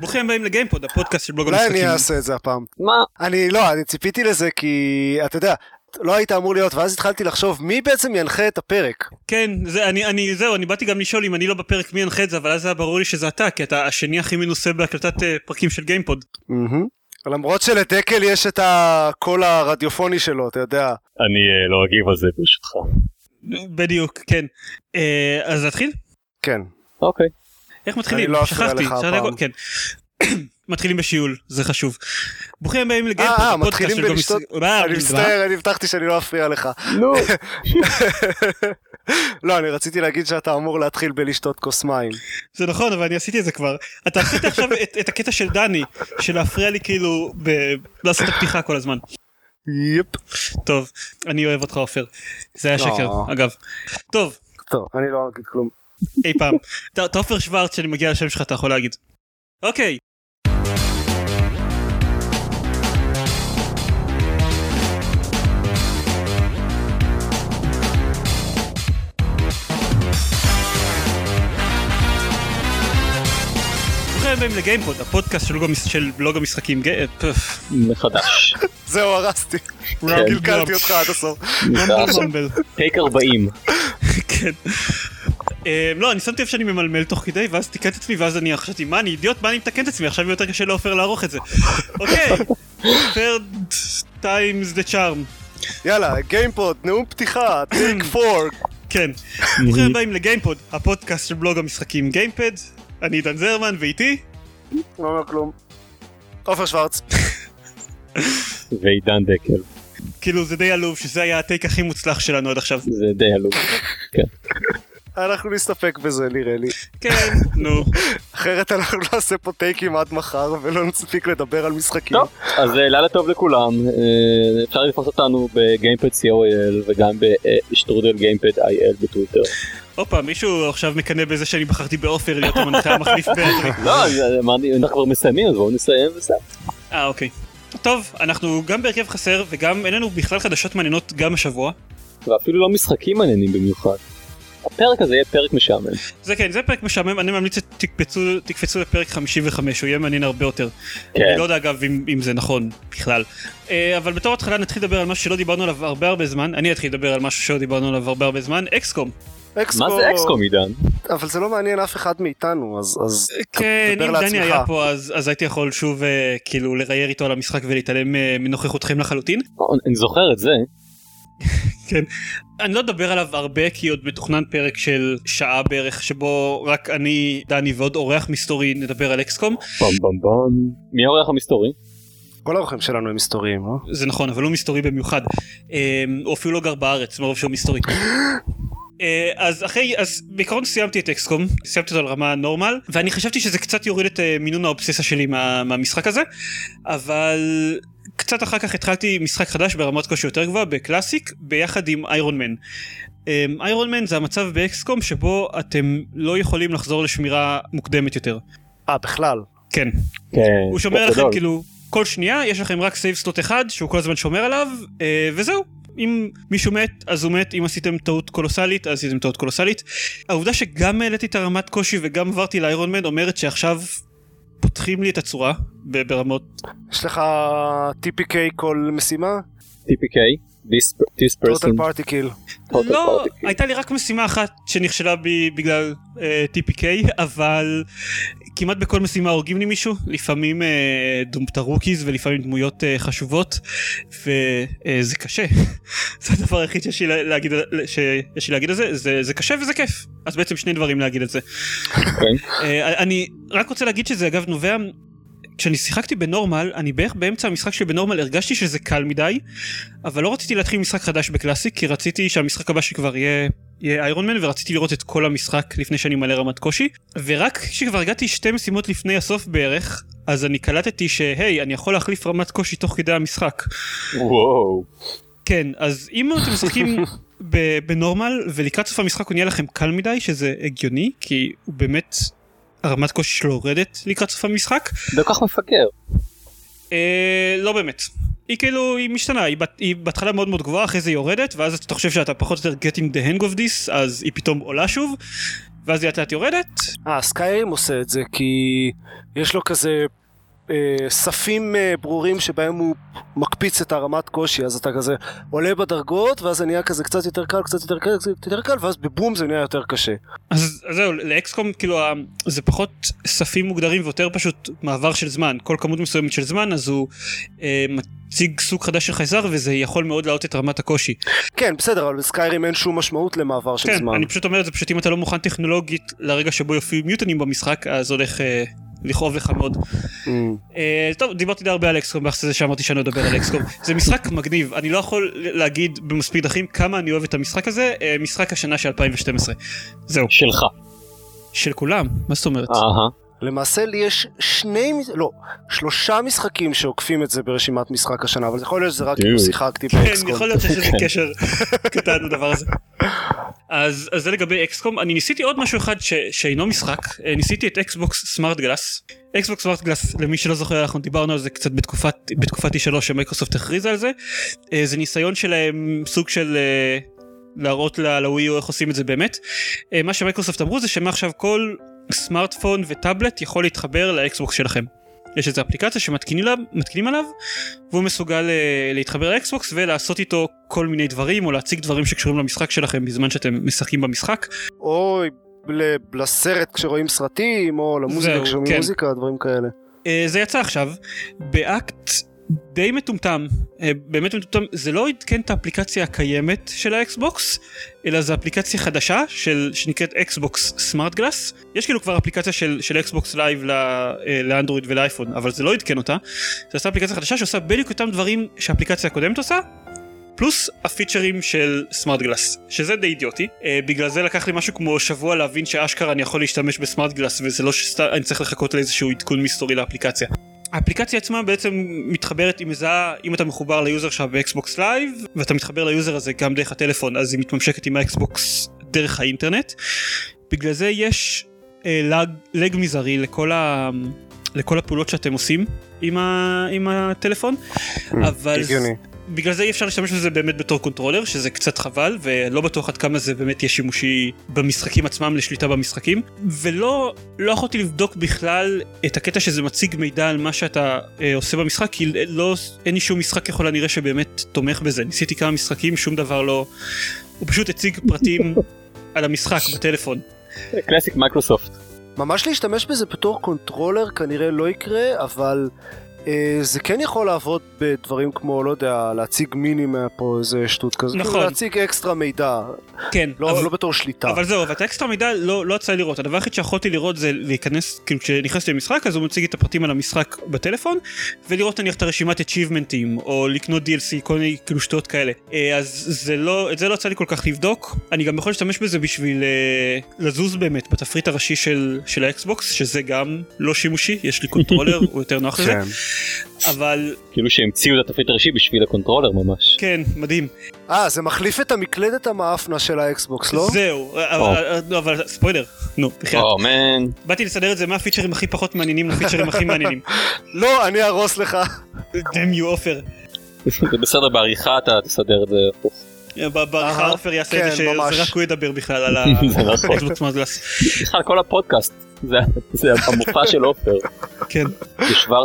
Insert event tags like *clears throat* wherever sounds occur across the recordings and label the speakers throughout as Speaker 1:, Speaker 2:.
Speaker 1: ברוכים הבאים לגיימפוד, הפודקאסט של בלוג
Speaker 2: אולי
Speaker 1: המשחקים.
Speaker 2: אני אעשה את זה הפעם.
Speaker 3: מה?
Speaker 2: אני לא, אני ציפיתי לזה כי אתה יודע, לא היית אמור להיות, ואז התחלתי לחשוב מי בעצם ינחה את הפרק.
Speaker 1: כן, זה, אני, אני, זהו, אני באתי גם לשאול אם אני לא בפרק מי ינחה את זה, אבל אז היה ברור לי שזה אתה, כי אתה השני הכי מנוסה בהקלטת אה, פרקים של גיימפוד.
Speaker 2: מהמם. למרות שלדקל יש את הקול הרדיופוני שלו, אתה יודע.
Speaker 3: אני אה, לא אגיב על זה ברשותך.
Speaker 1: בדיוק, כן. אה, אז נתחיל?
Speaker 2: כן.
Speaker 3: אוקיי.
Speaker 1: איך מתחילים?
Speaker 2: אני לא
Speaker 1: שכחתי, שכחתי כן. *coughs* מתחילים בשיעול, זה חשוב. ברוכים הבאים לגיימפוד,
Speaker 2: אה, מתחילים בלשתות?
Speaker 1: אה,
Speaker 2: אני? מצטער, אני הבטחתי שאני לא אפריע לך.
Speaker 3: נו. *laughs*
Speaker 2: לא, אני רציתי להגיד שאתה אמור להתחיל בלשתות כוס מים.
Speaker 1: זה נכון, אבל אני עשיתי את זה כבר. אתה עשית עכשיו את- הקטע של דני, של להפריע לי כאילו, לעשות את הפתיחה כל הזמן.
Speaker 2: יפ.
Speaker 1: טוב, אני אוהב אותך עופר. זה היה שקר,
Speaker 2: אה.
Speaker 1: אגב. טוב,
Speaker 2: טוב, אני לא אגיד כלום.
Speaker 1: אי פעם. עופר שוורץ, כשאני מגיע לשם שלך אתה יכול להגיד. אוקיי. ברוכים הבאים לגיימפוד, הפודקאסט של בלוג המשחקים. גי- פף.
Speaker 3: מחדש. *laughs*
Speaker 2: זהו, הרסתי. קלקלתי אותך עד הסוף.
Speaker 3: take 40. *laughs*
Speaker 1: כן. אה, לא, אני שמתי לב שאני ממלמל תוך כדי, ואז תיקנתי את עצמי, ואז אני חשבתי, מה, אני אידיוט, מה אני מתקן את עצמי, עכשיו יהיה יותר קשה לעופר לערוך את זה. *laughs* אוקיי, third times the charm.
Speaker 2: יאללה, גיימפוד, נאום פתיחה, take four. *clears throat*
Speaker 1: כן. *laughs* ברוכים הבאים לגיימפוד, הפודקאסט של בלוג המשחקים גיימפוד. אני עידן זרמן, ואיתי?
Speaker 2: לא אומר כלום. עופר שוורץ. *laughs*
Speaker 3: ועידן דקל.
Speaker 1: כאילו זה די עלוב שזה היה הטייק הכי מוצלח שלנו עד עכשיו.
Speaker 3: זה די עלוב.
Speaker 2: אנחנו נסתפק בזה נראה לי.
Speaker 1: כן, נו.
Speaker 2: אחרת אנחנו נעשה פה טייקים עד מחר ולא נספיק לדבר על משחקים.
Speaker 3: טוב, אז אה, לילה טוב לכולם. אה, אפשר לתפוס אותנו בגיימפד co.il וגם בשטרודל גיימפד il בטוויטר.
Speaker 1: הופה, מישהו עכשיו מקנא בזה שאני בחרתי בעופר להיות המנחה המחליף באנדרי.
Speaker 3: לא, אמרתי, אנחנו כבר מסיימים אז בואו נסיים וזהו.
Speaker 1: אה, אוקיי. טוב, אנחנו גם בהרכב חסר וגם אין לנו בכלל חדשות מעניינות גם השבוע.
Speaker 3: ואפילו לא משחקים מעניינים במיוחד. הפרק הזה יהיה פרק משעמם.
Speaker 1: זה כן, זה פרק משעמם, אני ממליץ שתקפצו תקפצו לפרק 55, הוא יהיה מעניין הרבה יותר.
Speaker 3: כן.
Speaker 1: אני לא יודע אגב אם, אם זה נכון בכלל. אה, אבל בתור התחלה נתחיל לדבר על משהו שלא דיברנו עליו הרבה הרבה זמן, אני אתחיל לדבר על משהו שלא דיברנו עליו הרבה הרבה זמן, אקסקום.
Speaker 2: אקסקו...
Speaker 3: מה זה אקסקום עידן?
Speaker 2: אבל זה לא מעניין אף אחד מאיתנו, אז... אז
Speaker 1: כן,
Speaker 2: דבר
Speaker 1: אם. דני היה פה אז, אז הייתי יכול שוב אה, כאילו לרייר איתו על המשחק ולהתעלם אה, מנוכחותכם לחלוטין.
Speaker 3: אני זוכר את זה. *laughs*
Speaker 1: כן. אני לא אדבר עליו הרבה כי עוד מתוכנן פרק של שעה בערך שבו רק אני, דני ועוד אורח מסתורי נדבר על אקסקום.
Speaker 3: במ במ במ. מי האורח המסתורי?
Speaker 2: כל האורחים שלנו הם היסטוריים, לא?
Speaker 1: זה נכון אבל הוא מסתורי במיוחד. אה, הוא אפילו לא גר בארץ מרוב שהוא מסתורי. *gasps* אה, אז אחרי אז בעיקרון סיימתי את אקסקום סיימתי אותו על רמה נורמל ואני חשבתי שזה קצת יוריד את אה, מינון האובססיה שלי מה, מהמשחק הזה אבל קצת אחר כך התחלתי משחק חדש ברמת קושי יותר גבוהה בקלאסיק ביחד עם איירון מן. איירון מן זה המצב באקסקום שבו אתם לא יכולים לחזור לשמירה מוקדמת יותר.
Speaker 2: אה, בכלל.
Speaker 1: כן.
Speaker 3: כן.
Speaker 1: הוא שומר לכם. כאילו כל שנייה יש לכם רק save slot אחד שהוא כל הזמן שומר עליו אה, וזהו. אם מישהו מת אז הוא מת אם עשיתם טעות קולוסאלית אז עשיתם טעות קולוסאלית. העובדה שגם העליתי את הרמת קושי וגם עברתי ל Ironman אומרת שעכשיו פותחים לי את הצורה ברמות
Speaker 2: יש לך TPK כל משימה?
Speaker 3: TPK. This this person.
Speaker 2: total party kill.
Speaker 3: Total
Speaker 1: לא
Speaker 3: Party Kill.
Speaker 1: הייתה לי רק משימה אחת שנכשלה בי בגלל אה, TPK אבל כמעט בכל משימה הורגים לי מישהו. לפעמים אה, דמויות ה rookies ולפעמים דמויות אה, חשובות. וזה קשה. *laughs* זה הדבר היחיד שיש לי לה- להגיד שיש לי להגיד על זה. זה זה קשה וזה כיף. אז בעצם שני דברים להגיד על זה.
Speaker 3: כן.
Speaker 1: אה, אני רק רוצה להגיד שזה אגב נובע כשאני שיחקתי ב normal אני בערך באמצע המשחק שלי ב normal הרגשתי שזה קל מדי אבל לא רציתי להתחיל משחק חדש ב classic כי רציתי שהמשחק הבא שכבר יהיה יהיה איירון מן ורציתי לראות את כל המשחק לפני שאני מלא רמת קושי ורק כשכבר הגעתי שתי משימות לפני הסוף בערך אז אני קלטתי שהי אני יכול להחליף רמת קושי תוך כדי המשחק
Speaker 3: וואו.
Speaker 1: כן אז אם אתם משחקים *laughs* בנורמל ולקראת סוף המשחק הוא נהיה לכם קל מדי שזה הגיוני כי הוא באמת הרמת קושי שלו יורדת לקראת סוף המשחק
Speaker 3: זה כל כך מפגר.
Speaker 1: אה, לא באמת. היא כאילו היא משתנה היא, בת- היא בהתחלה מאוד מאוד גבוהה אחרי זה היא יורדת ואז אתה חושב שאתה פחות או יותר getting the hang of this אז היא פתאום עולה שוב ואז היא לאט לאט יורדת.
Speaker 2: אה, סקיירים עושה את זה כי יש לו כזה ספים אה, ברורים שבהם הוא מקפיץ את הרמת קושי, אז אתה כזה עולה בדרגות, ואז זה נהיה כזה קצת יותר קל, קצת יותר קל, קצת יותר קל, ואז בבום זה נהיה יותר קשה.
Speaker 1: אז, אז זהו, לאקסקום כאילו זה פחות ספים מוגדרים ויותר פשוט מעבר של זמן. כל כמות מסוימת של זמן אז הוא אה, מציג סוג חדש של חייזר וזה יכול מאוד להעלות את רמת הקושי.
Speaker 2: כן, בסדר, אבל בסקיירים אין שום משמעות למעבר של
Speaker 1: כן,
Speaker 2: זמן.
Speaker 1: אני פשוט אומר את זה פשוט אם אתה לא מוכן טכנולוגית לרגע שבו יופיעו מיוטנים במשחק אז הולך אה, לכאוב לך מאוד.
Speaker 2: Mm.
Speaker 1: אה, טוב דיברתי די הרבה על אקסקום ביחס לזה שאמרתי שאני לא אדבר על אקסקום זה משחק מגניב אני לא יכול להגיד במספיק דרכים כמה אני אוהב את המשחק הזה אה, משחק השנה של 2012 זהו
Speaker 3: שלך.
Speaker 1: של כולם מה זאת אומרת
Speaker 3: אהה.
Speaker 2: למעשה לי יש שני, לא, שלושה משחקים שעוקפים את זה ברשימת משחק השנה, אבל יכול להיות שזה רק
Speaker 3: Dude.
Speaker 2: שיחקתי
Speaker 1: כן
Speaker 2: באקסקום.
Speaker 1: יכול להיות שיש לזה
Speaker 3: כן.
Speaker 1: קשר קטן לדבר הזה. אז אז זה לגבי XCOM אני ניסיתי עוד משהו אחד ש- שאינו משחק אה, ניסיתי את Xbox SmartGlass. Xbox SmartGlass למי שלא זוכר אנחנו דיברנו על זה קצת בתקופת בתקופת E3 שמייקרוסופט הכריזה על זה. אה, זה ניסיון שלהם סוג של אה, להראות לווי או איך עושים את זה באמת. מה שמייקרוסופט אמרו זה שמעכשיו כל סמארטפון וטאבלט יכול להתחבר לאקסבוקס שלכם. יש איזה אפליקציה שמתקינים עליו, והוא מסוגל אה, להתחבר לאקסבוקס ולעשות איתו כל מיני דברים או להציג דברים שקשורים למשחק שלכם בזמן שאתם משחקים במשחק.
Speaker 2: או לסרט כשרואים סרטים, או למוזיקה כששומעים
Speaker 1: כן.
Speaker 2: מוזיקה, דברים כאלה.
Speaker 1: אה, זה יצא עכשיו באקט די מטומטם אה, באמת מטומטם זה לא עדכן את האפליקציה הקיימת של האקסבוקס אלא זה אפליקציה חדשה של שנקראת Xbox SmartGlass יש כאילו כבר אפליקציה של של Xbox Live אה, לאנדרואיד ולאייפון אבל זה לא עדכן אותה. זה עשה אפליקציה חדשה שעושה בדיוק אותם דברים שהאפליקציה הקודמת עושה פלוס הפיצ'רים של SmartGlass שזה די אידיוטי. אה, בגלל זה לקח לי משהו כמו שבוע להבין שאשכרה אני יכול להשתמש ב SmartGlass וזה לא שאני צריך לחכות לאיזשהו עדכון מסתורי לאפליקציה. האפליקציה עצמה בעצם מתחברת היא מזהה אם אתה מחובר ליוזר שלך ב Xbox Live ואתה מתחבר ליוזר הזה גם דרך הטלפון אז היא מתממשקת עם האקסבוקס דרך האינטרנט. בגלל זה יש אה, lag, lag מזערי לכל, ה, לכל הפעולות שאתם עושים עם, ה, עם הטלפון אבל
Speaker 2: הגיוני.
Speaker 1: בגלל זה אי אפשר להשתמש בזה באמת בתור controller שזה קצת חבל ולא בטוח עד כמה זה באמת יהיה שימושי במשחקים עצמם לשליטה במשחקים. ולא לא יכולתי לבדוק בכלל את הקטע שזה מציג מידע על מה שאתה אה, עושה במשחק כי לא אין לי שום משחק ככל הנראה שבאמת תומך בזה. ניסיתי כמה משחקים שום דבר לא. הוא פשוט הציג פרטים על המשחק בטלפון.
Speaker 3: classic מייקרוסופט.
Speaker 2: ממש להשתמש בזה בתור controller כנראה לא יקרה, אבל זה כן יכול לעבוד בדברים כמו, לא יודע, להציג מיני פה איזה שטות כזאת.
Speaker 1: נכון.
Speaker 2: כאילו להציג אקסטרה מידע,
Speaker 1: כן
Speaker 2: לא,
Speaker 1: אבל-
Speaker 2: לא בתור שליטה.
Speaker 1: אבל זהו, אבל את האקסטרה מידע לא, לא יצא לראות, הדבר היחיד שיכולתי לראות זה להיכנס, כאילו כשנכנסתי למשחק אז הוא מציג את הפרטים על המשחק בטלפון, ולראות נניח את הרשימת achievement ים, או לקנות DLC, כל מיני כאילו שטויות כאלה. אה, אז זה לא, את זה לא יצא לי כל כך לבדוק, אני גם יכול להשתמש בזה בשביל אה, לזוז באמת בתפריט הראשי של, של האקסבוקס, שזה גם לא שימושי, יש לי controller, הוא יותר נוח לזה,
Speaker 2: כן.
Speaker 1: אבל
Speaker 3: כאילו שהמציאו את התפריט הראשי בשביל ה controller ממש.
Speaker 1: כן, מדהים.
Speaker 2: אה, זה מחליף את המקלדת המעפנה של האקסבוקס, לא?
Speaker 1: זהו, אבל, לא, אבל ספוילר, נו, בחייאת.
Speaker 3: oh man.
Speaker 1: באתי לסדר את זה מהפיצ'רים הכי פחות מעניינים לפיצ'רים הכי מעניינים. *laughs*
Speaker 2: לא, אני אהרוס לך.
Speaker 1: damn you עופר. *laughs*
Speaker 3: זה בסדר בעריכה אתה תסדר את זה. הפוך.
Speaker 1: בעריכה עופר יעשה את
Speaker 2: כן,
Speaker 1: זה
Speaker 2: ממש.
Speaker 1: שזה רק הוא ידבר בכלל על *laughs*
Speaker 3: זה נכון.
Speaker 1: ה Xbox SmartGlass.
Speaker 3: בכלל כל הפודקאסט זה- זה המופע של עופר.
Speaker 1: כן.
Speaker 3: זה שואו.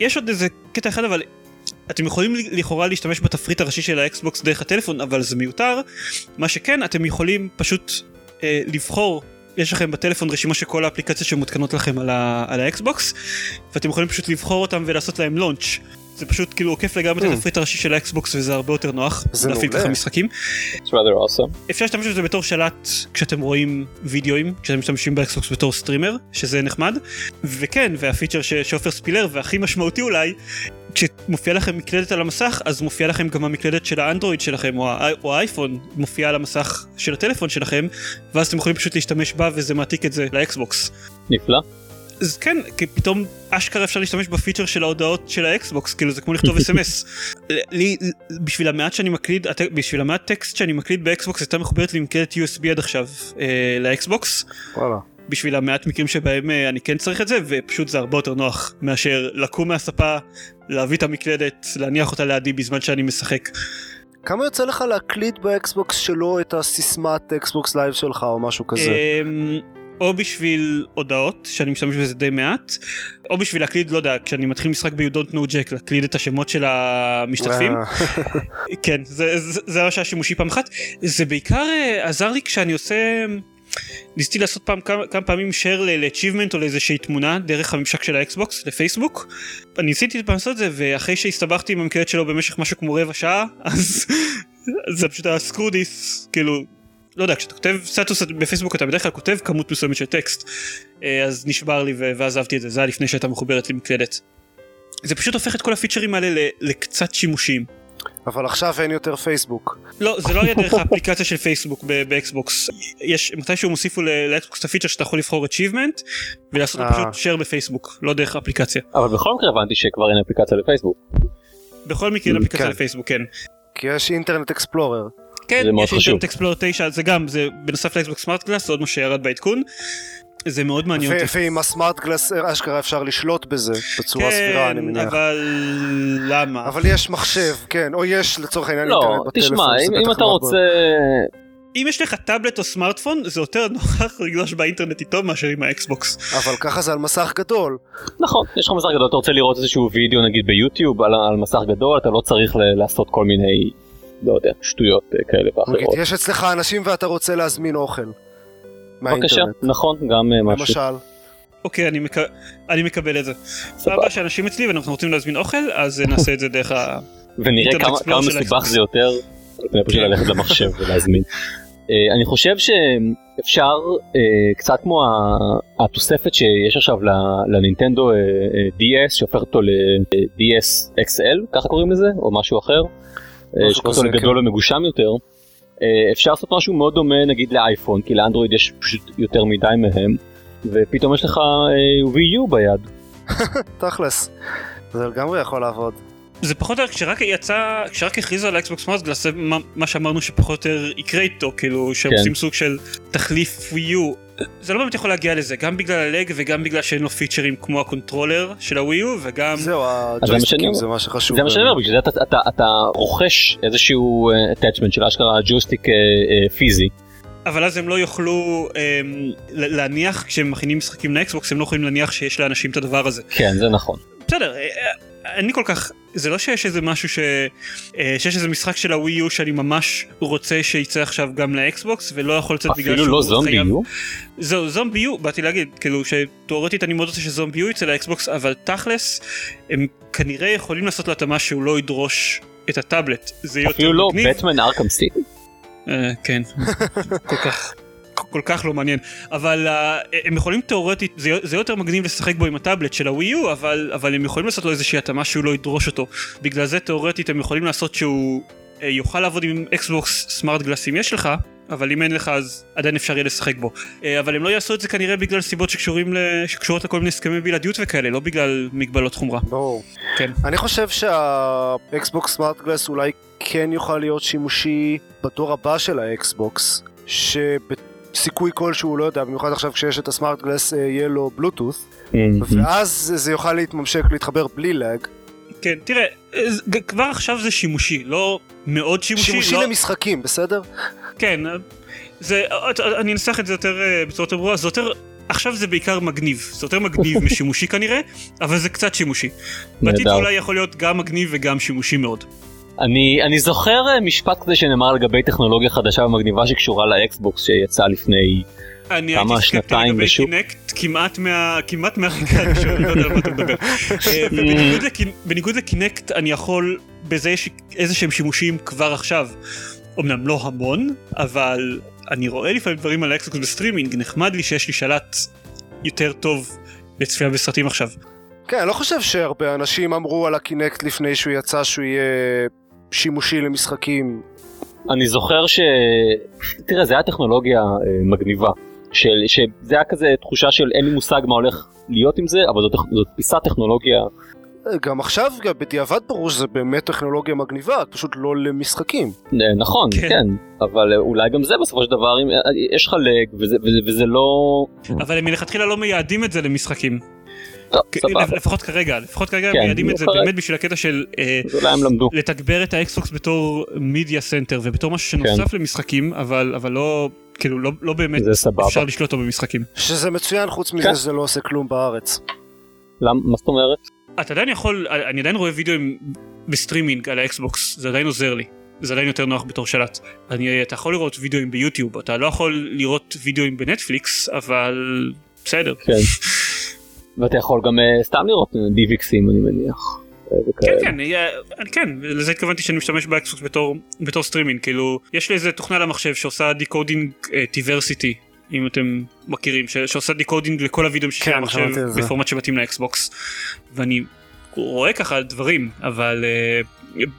Speaker 1: יש עוד איזה קטע אחד אבל אתם יכולים לכאורה להשתמש בתפריט הראשי של האקסבוקס דרך הטלפון אבל זה מיותר. מה שכן אתם יכולים פשוט אה, לבחור. יש לכם בטלפון רשימה של כל האפליקציות שמותקנות לכם על, ה- על האקסבוקס ואתם יכולים פשוט לבחור אותם ולעשות להם launch זה פשוט כאילו עוקף לגמרי את
Speaker 2: Mm.
Speaker 1: התפריט הראשי של האקסבוקס וזה הרבה יותר נוח להפעיל. ככה משחקים. אפשר להשתמש בזה בתור שלט כשאתם רואים וידאואים כשאתם משתמשים באקסבוקס בתור streamer שזה נחמד וכן וה feature שעופר ספילר והכי משמעותי אולי כשמופיע לכם מקלדת על המסך אז מופיע לכם גם המקלדת של האנדרואיד שלכם או, האי- או האייפון מופיעה על המסך של הטלפון שלכם ואז אתם יכולים פשוט להשתמש בה וזה מעתיק את זה לאקסבוקס.
Speaker 3: נפלא.
Speaker 1: אז כן כי פתאום אשכרה אפשר להשתמש ב feature של ההודעות של האקסבוקס כאילו זה כמו לכתוב *laughs* אס.אם.אס. לי בשביל המעט שאני מקליד בשביל המעט טקסט שאני מקליד באקסבוקס הייתה מחוברת לי עם מקלדת USB עד עכשיו אה, לאקסבוקס
Speaker 2: וואלה.
Speaker 1: בשביל המעט מקרים שבהם אה, אני כן צריך את זה ופשוט זה הרבה יותר נוח מאשר לקום מהספה להביא את המקלדת להניח אותה לידי בזמן שאני משחק.
Speaker 2: כמה יוצא לך להקליד באקסבוקס שלו את הסיסמת אקסבוקס לייב שלך או משהו כזה?
Speaker 1: או בשביל הודעות שאני משתמש בזה די מעט או בשביל להקליד לא יודע כשאני מתחיל משחק ב-You Don't Know Jack להקליד את השמות של המשתתפים. כן זה זה זה ממש היה שימושי פעם אחת. זה בעיקר אה, עזר לי כשאני עושה ניסיתי לעשות פעם כמה, כמה פעמים share ל-achievement או לאיזושהי תמונה דרך הממשק של האקסבוקס לפייסבוק. אני ניסיתי פעם לעשות את זה ואחרי שהסתבכתי עם המקלדת שלו במשך משהו כמו רבע שעה *laughs* אז זה פשוט היה screw this כאילו לא יודע כשאתה כותב סטטוס בפייסבוק אתה בדרך כלל כותב כמות מסוימת של טקסט אה, אז נשבר לי ועזבתי את זה זה היה לפני שהייתה מחוברת למקלדת. זה פשוט הופך את כל ה features האלה ל- לקצת שימושיים.
Speaker 2: אבל עכשיו אין יותר פייסבוק.
Speaker 1: לא זה לא היה דרך האפליקציה של פייסבוק ב- באקסבוקס יש מתישהו הם הוסיפו ל- לאקסבוקס את ה feature שאתה יכול לבחור achievement ולעשות
Speaker 2: אה.
Speaker 1: פשוט share בפייסבוק לא דרך האפליקציה
Speaker 3: אבל בכל מקרה הבנתי שכבר אין אפליקציה לפייסבוק.
Speaker 1: בכל מקרה אין אפליקציה
Speaker 2: כן.
Speaker 1: לפייסבוק כן.
Speaker 2: כי יש אינטרנט אקספלורר.
Speaker 1: כן,
Speaker 3: זה מאוד
Speaker 1: יש
Speaker 3: חשוב.
Speaker 1: אינטרנט אקספלורר 9 זה גם זה בנוסף לאקסבוקס סמארט גלאס זה עוד מה שירד בעדכון. זה מאוד מעניין אותי.
Speaker 2: ועם הסמארט גלאס אשכרה אפשר לשלוט בזה בצורה סבירה אני
Speaker 1: כן,
Speaker 2: מניח.
Speaker 1: אבל למה?
Speaker 2: אבל יש מחשב, כן, או יש לצורך העניין
Speaker 3: לא,
Speaker 2: אינטרנט בטלפון.
Speaker 3: תשמע,
Speaker 2: שזה
Speaker 3: אם- אם אתה
Speaker 2: מאוד
Speaker 3: רוצה...
Speaker 1: אם יש לך טאבלט או סמארטפון זה יותר *laughs* נוח לגלוש באינטרנט איתו מאשר עם האקסבוקס.
Speaker 2: אבל ככה זה על מסך גדול.
Speaker 3: נכון, יש לך מסך גדול, אתה רוצה לראות איזשהו וידאו נגיד ביוטיוב על, על מסך גדול, אתה לא צריך לעשות כל מיני, לא יודע, שטויות אה, כאלה ואחרות.
Speaker 2: יש אצלך אנשים ואתה רוצה להזמין אוכל.
Speaker 3: בבקשה. נכון, גם אה, משהו.
Speaker 2: למשל.
Speaker 1: אוקיי אני, מק... אני מקבל את זה.
Speaker 3: סבבה.
Speaker 1: שאנשים אצלי ואנחנו רוצים להזמין אוכל אז אה, נעשה את זה דרך ה...
Speaker 3: ונראה כמה, כמה מסובך. זה יותר, פשוט
Speaker 1: כן.
Speaker 3: ללכת למחשב ולהזמין. אני חושב שאפשר קצת כמו ה- התוספת שיש עכשיו ל- לנינטנדו DS שהופך אותו ל-DS XL ככה קוראים לזה או משהו אחר. אה,
Speaker 2: כזה,
Speaker 3: לגדול
Speaker 2: כן.
Speaker 3: ומגושם יותר. אה, אפשר לעשות משהו מאוד דומה נגיד לאייפון כי לאנדרואיד יש פשוט יותר מדי מהם ופתאום יש לך אה, Wii U ביד. *laughs*
Speaker 2: תכלס. זה לגמרי יכול לעבוד.
Speaker 1: זה פחות או יותר כשרק יצא כשרק הכריזו על האקסבוקס סמארט גלאס זה מה, מה שאמרנו שפחות או יותר יקרה איתו כאילו שהם
Speaker 3: כן.
Speaker 1: עושים סוג של תחליף יו. זה לא באמת יכול להגיע לזה גם בגלל ה lag וגם בגלל שאין לו features כמו ה controller של הווי יו וגם
Speaker 2: זהו, הג'ויסטיקים. זה מה שחשוב.
Speaker 3: זה מה שאני. אומר, בגלל זה אתה, רוכש איזשהו אה, attachment של אשכרה ג'ויסטיק אה, אה, פיזי.
Speaker 1: אבל אז הם לא יוכלו אמ, להניח כשהם מכינים משחקים לאקסבוקס הם לא יכולים להניח שיש לאנשים את הדבר הזה.
Speaker 3: כן, זה נכון.
Speaker 1: בסדר, אני כל כך, זה לא שיש איזה משהו ש... אה, שיש איזה משחק של הווי יו שאני ממש רוצה שיצא עכשיו גם לאקסבוקס ולא יכול לצאת בגלל
Speaker 3: אפילו
Speaker 1: שהוא
Speaker 3: לא זומבי
Speaker 1: חייב-
Speaker 3: יו?
Speaker 1: זהו ZombiU באתי להגיד כאילו שתאורטית אני מאוד רוצה ש ZombiU יצא לאקסבוקס אבל תכלס הם כנראה יכולים לעשות לו התאמה שהוא לא ידרוש את הטאבלט זה יהיה
Speaker 3: אפילו
Speaker 1: יותר
Speaker 3: לא
Speaker 1: מגניב.
Speaker 3: בטמן ארכם סיטי?
Speaker 1: כן *laughs* כל כך כל כך לא מעניין. אבל uh, הם יכולים תאורטית זה, זה יותר מגניב לשחק בו עם הטאבלט של הווי יו אבל אבל הם יכולים לעשות לו איזושהי התאמה שהוא לא ידרוש אותו. בגלל זה תאורטית הם יכולים לעשות שהוא uh, יוכל לעבוד עם אקסבוקס סמארט גלאס אם יש לך אבל אם אין לך אז עדיין אפשר יהיה לשחק בו. uh, אבל הם לא יעשו את זה כנראה בגלל סיבות שקשורים ל... שקשורות לכל מיני הסכמי בלעדיות וכאלה לא בגלל מגבלות חומרה.
Speaker 2: ברור.
Speaker 1: כן.
Speaker 2: אני חושב שהאקסבוקס סמארט גלאס אולי כן יוכל להיות שימושי בדור הבא של האקסבוקס, שבסיכוי כלשהו, לא יודע, במיוחד עכשיו כשיש את הסמארט גלאס אה, יהיה לו בלוטות', ואז זה יוכל להתממשק, להתחבר בלי lag.
Speaker 1: כן תראה אה, כבר עכשיו זה שימושי לא מאוד שימושי
Speaker 2: שימושי
Speaker 1: לא...
Speaker 2: למשחקים, בסדר?
Speaker 1: כן, זה, אני אנסח את זה יותר אה, בצורה יותר ברורה, זה יותר, עכשיו זה בעיקר מגניב, זה יותר מגניב *laughs* משימושי כנראה, אבל זה קצת שימושי. בעתיד. אולי יכול להיות גם מגניב וגם שימושי מאוד.
Speaker 3: אני, אני זוכר אה, משפט כזה שנאמר לגבי טכנולוגיה חדשה ומגניבה שקשורה לאקסבוקס שיצא לפני
Speaker 1: אני
Speaker 3: כמה
Speaker 1: הייתי סקפטי
Speaker 3: שנתיים
Speaker 1: לגבי
Speaker 3: בשוק?
Speaker 1: קינקט כמעט מה... כמעט מהרגע הראשון, אני לא יודע על מה אתה מדבר. *laughs* אה, בניגוד לקינקט אני יכול, בזה יש איזה שהם שימושים כבר עכשיו. אמנם לא המון, אבל אני רואה לפעמים דברים על האקסבוקס בסטרימינג, נחמד לי שיש לי שלט יותר טוב לצפייה בסרטים עכשיו.
Speaker 2: כן, אני לא חושב שהרבה אנשים אמרו על הקינקט לפני שהוא יצא שהוא יהיה שימושי למשחקים.
Speaker 3: אני זוכר ש... תראה, זה היה טכנולוגיה אה, מגניבה. של, שזה היה כזה תחושה של אין לי מושג מה הולך להיות עם זה, אבל זאת, זאת פיסת טכנולוגיה.
Speaker 2: גם עכשיו, גם בדיעבד ברור שזה באמת טכנולוגיה מגניבה, פשוט לא למשחקים.
Speaker 3: אה, נכון,
Speaker 1: כן.
Speaker 3: כן. אבל אה, אולי גם זה בסופו של דבר, אם, אה, יש לך lag וזה, וזה, וזה לא...
Speaker 1: אבל הם מלכתחילה לא מייעדים את זה למשחקים.
Speaker 3: סבבה.
Speaker 1: לפחות כרגע, לפחות כרגע הם
Speaker 3: כן,
Speaker 1: מייעדים את זה
Speaker 3: כרגע.
Speaker 1: באמת בשביל הקטע של אה. לתגבר את האקסבוקס בתור media center ובתור משהו
Speaker 3: כן.
Speaker 1: שנוסף למשחקים, אבל אבל לא, כאילו לא לא באמת. אפשר לשלוט אותו במשחקים.
Speaker 2: שזה מצוין חוץ מזה
Speaker 3: כן.
Speaker 2: שזה לא עושה כלום בארץ.
Speaker 3: למה, מה זאת אומרת?
Speaker 1: אתה עדיין יכול, אני עדיין רואה וידאוים בסטרימינג על האקסבוקס, זה עדיין עוזר לי. זה עדיין יותר נוח בתור שלט. אני, אתה יכול לראות וידאואים ביוטיוב, אתה לא יכול לראות וידאואים בנטפליקס, אבל בסדר.
Speaker 3: כן. *laughs* ואתה יכול גם אה, סתם לראות DivXים אני מניח. אה,
Speaker 1: כן. כן, אה, אני כן, לזה התכוונתי שאני משתמש באקסבוקס בתור, בתור סטרימינג, כאילו, יש לי איזה תוכנה למחשב שעושה decoding, TVersity. אם אתם מכירים, ש- שעושה decoding לכל הווידאוים שיש
Speaker 2: כן,
Speaker 1: המחשב. בפורמט שמתאים לאקסבוקס. ואני רואה ככה דברים, אבל אה,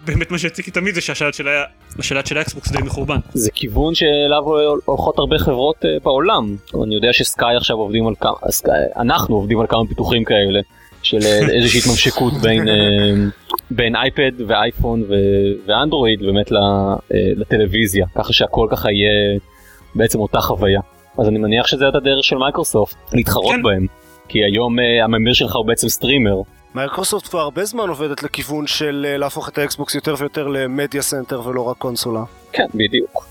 Speaker 1: באמת מה שהציק לי תמיד זה שהשלט של ה- השלט של האקסבוקס די מחורבן.
Speaker 3: זה כיוון שאליו הולכות הרבה חברות אה, בעולם. אני יודע שסקאי עכשיו עובדים על כמה, סקאי, אנחנו עובדים על כמה פיתוחים כאלה של אה, *laughs* איזושהי התממשקות בין, אה, בין אייפד ואייפון ו- ואנדרואיד באמת ל- לטלוויזיה, ככה שהכל ככה יהיה בעצם אותה חוויה. אז אני מניח שזה את הדרך של מייקרוסופט להתחרות
Speaker 1: כן.
Speaker 3: בהם. כי היום אה, הממיר שלך הוא בעצם streamer.
Speaker 2: מייקרוסופט כבר הרבה זמן עובדת לכיוון של אה, להפוך את האקסבוקס יותר ויותר ל media center ולא רק קונסולה.
Speaker 3: כן, בדיוק.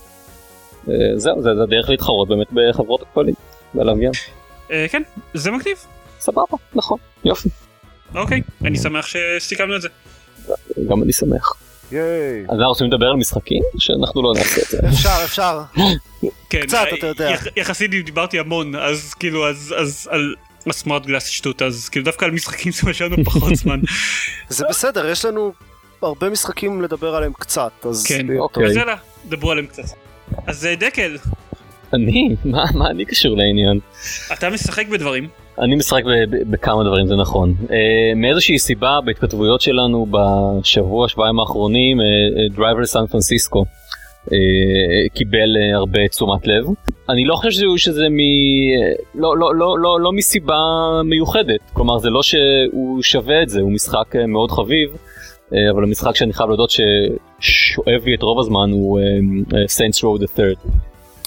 Speaker 3: אה, זהו, זה, זה הדרך להתחרות באמת בחברות הכבלים, בלוויין.
Speaker 1: אה, כן, זה מגניב.
Speaker 3: סבבה, נכון, יופי.
Speaker 1: אוקיי, אני שמח שסיכמנו את זה.
Speaker 3: גם אני שמח.
Speaker 2: ייי.
Speaker 3: אז אנחנו רוצים לדבר על משחקים? שאנחנו לא נעשה את זה. *laughs*
Speaker 2: אפשר, אפשר. *laughs*
Speaker 1: כן,
Speaker 2: קצת, אתה יודע.
Speaker 1: יח, יחסית דיברתי המון, אז כאילו, אז, אז על הסמארט גלאס שטות, אז כאילו דווקא על משחקים זה מה שהיה לנו פחות זמן. *laughs*
Speaker 2: זה בסדר, יש לנו הרבה משחקים לדבר עליהם קצת, אז...
Speaker 1: כן,
Speaker 3: אוקיי.
Speaker 2: טוב.
Speaker 1: אז יאללה, דברו עליהם קצת. אז אה, דקל,
Speaker 3: אני? מה מה אני קשור לעניין?
Speaker 1: אתה משחק בדברים.
Speaker 3: אני משחק בכמה דברים, זה נכון. Uh, מאיזושהי סיבה בהתכתבויות שלנו בשבוע, שבועיים האחרונים, Driver לסן פרנסיסקו קיבל uh, הרבה תשומת לב. אני לא חושב שזה, שזה מ... לא, לא, לא, לא, לא מסיבה מיוחדת, כלומר זה לא שהוא שווה את זה, הוא משחק uh, מאוד חביב. אבל המשחק שאני חייב להודות ששואב לי את רוב הזמן הוא Saints Row the Third.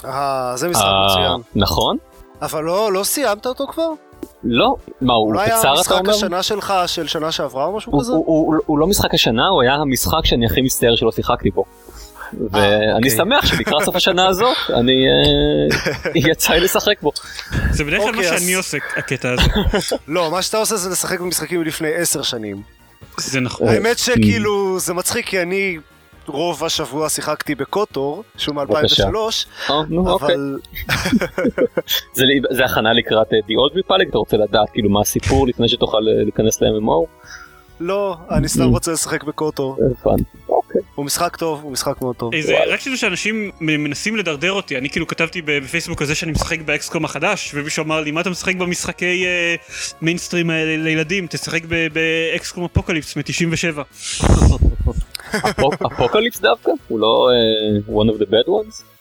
Speaker 2: אה, זה משחק
Speaker 3: אה,
Speaker 2: מצוין.
Speaker 3: נכון?
Speaker 2: אבל לא לא סיימת אותו כבר?
Speaker 3: לא. מה, הוא
Speaker 2: אולי
Speaker 3: קצר אתה
Speaker 2: המשחק
Speaker 3: אומר?
Speaker 2: השנה שלך של שנה שעברה או משהו כזה?
Speaker 3: הוא, לא משחק השנה, הוא היה המשחק שאני הכי מצטער שלא שיחקתי בו. ואני
Speaker 2: אוקיי.
Speaker 3: שמח שלקראת סוף השנה הזאת אני אה, *laughs* יצא לי לשחק בו.
Speaker 1: זה בדרך כלל מה
Speaker 2: אוקיי,
Speaker 1: שאני עושה, הקטע הזה. *laughs*
Speaker 2: לא, מה שאתה עושה זה לשחק במשחקים מלפני עשר שנים.
Speaker 1: זה נכון.
Speaker 2: האמת שכאילו זה מצחיק כי אני רוב השבוע שיחקתי בקוטור, שהוא
Speaker 3: בבקשה.
Speaker 2: מ-2003,
Speaker 3: אה, נו, אוקיי.
Speaker 2: אבל *laughs*
Speaker 3: זה, זה הכנה לקראת אה, The Old Republic אתה רוצה לדעת כאילו מה הסיפור לפני שתוכל אה, להיכנס ל-MMO?
Speaker 2: לא, אני סתם
Speaker 3: Mm.
Speaker 2: רוצה לשחק
Speaker 3: ב KOTOR. אה.
Speaker 2: הוא משחק טוב, הוא משחק מאוד טוב.
Speaker 1: איזה, רק שתדעו שאנשים מנסים לדרדר אותי, אני כאילו כתבתי בפייסבוק הזה שאני משחק ב XCOM החדש, ומישהו אמר לי, מה אתה משחק במשחקי אה, מיינסטרים האלה לילדים, תשחק ב- ב XCOM Apocalypse מ-97. *laughs*
Speaker 3: Apoc- Apocalypse דווקא? הוא לא אה, one of the bad ones?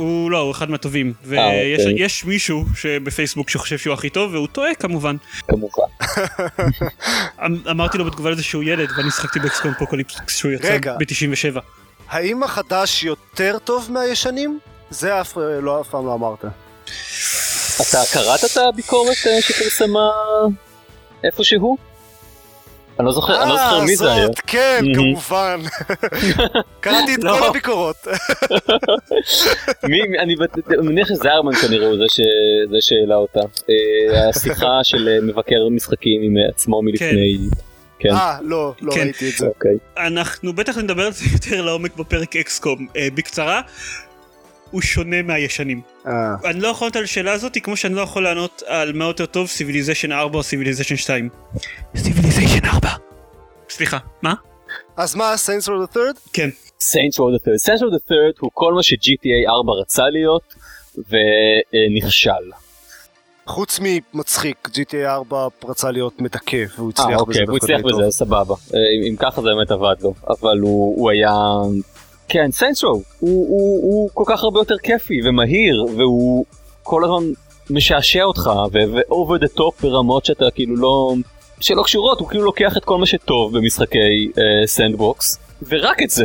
Speaker 1: הוא לא, הוא אחד מהטובים, ויש
Speaker 3: אוקיי.
Speaker 1: יש מישהו שבפייסבוק שחושב שהוא הכי טוב, והוא טועה כמובן.
Speaker 3: כמובן. *laughs*
Speaker 1: אמ- אמרתי לו בתגובה לזה שהוא ילד, ואני שחקתי ב XCOM Apocalypse כשהוא יצא
Speaker 2: רגע.
Speaker 1: ב-97.
Speaker 2: האם החדש יותר טוב מהישנים? זה אף לא, אף פעם לא אמרת.
Speaker 3: אתה קראת את הביקורת אה, שפרסמה איפשהו? אני לא זוכר, אני לא זוכר מי זה היה.
Speaker 2: אה, זאת, כן. כמובן. *laughs* קראתי את
Speaker 3: לא.
Speaker 2: כל הביקורות.
Speaker 3: אני מניח שזיירמן כנראה הוא זה שהעלה אותה. אה, השיחה *laughs* של אה, מבקר משחקים עם אה, עצמו מלפני... כן.
Speaker 2: אה, לא, לא
Speaker 1: כן.
Speaker 2: ראיתי את זה.
Speaker 3: אוקיי.
Speaker 1: אנחנו בטח נדבר על זה יותר לעומק בפרק אקסקום. אה, בקצרה, הוא שונה מהישנים.
Speaker 2: אה,
Speaker 1: אני לא יכול לענות על השאלה הזאת כמו שאני לא יכול לענות על מה יותר טוב Civilization 4 או Civilization 2. Civilization 4. סליחה, מה?
Speaker 2: אז מה, Saints Row the Third?
Speaker 1: כן.
Speaker 3: The Third. Saints Row the Third הוא כל מה ש-GTA 4 רצה להיות ונכשל.
Speaker 2: חוץ ממצחיק, GTA 4 רצה להיות מדכא, והוא
Speaker 3: אה
Speaker 2: הצליח בזה
Speaker 3: אוקיי, והוא
Speaker 2: דווקא
Speaker 3: הצליח. בזה, סבבה. אה, אם- ככה זה באמת עבד לו. אבל הוא הוא היה... כן, Saints Row. הוא- הוא הוא כל כך הרבה יותר כיפי ומהיר, והוא כל הזמן משעשע אותך, ו-over the top ברמות שאתה כאילו לא... שלא קשורות, הוא כאילו לוקח את כל מה שטוב במשחקי sandbox, ורק את זה.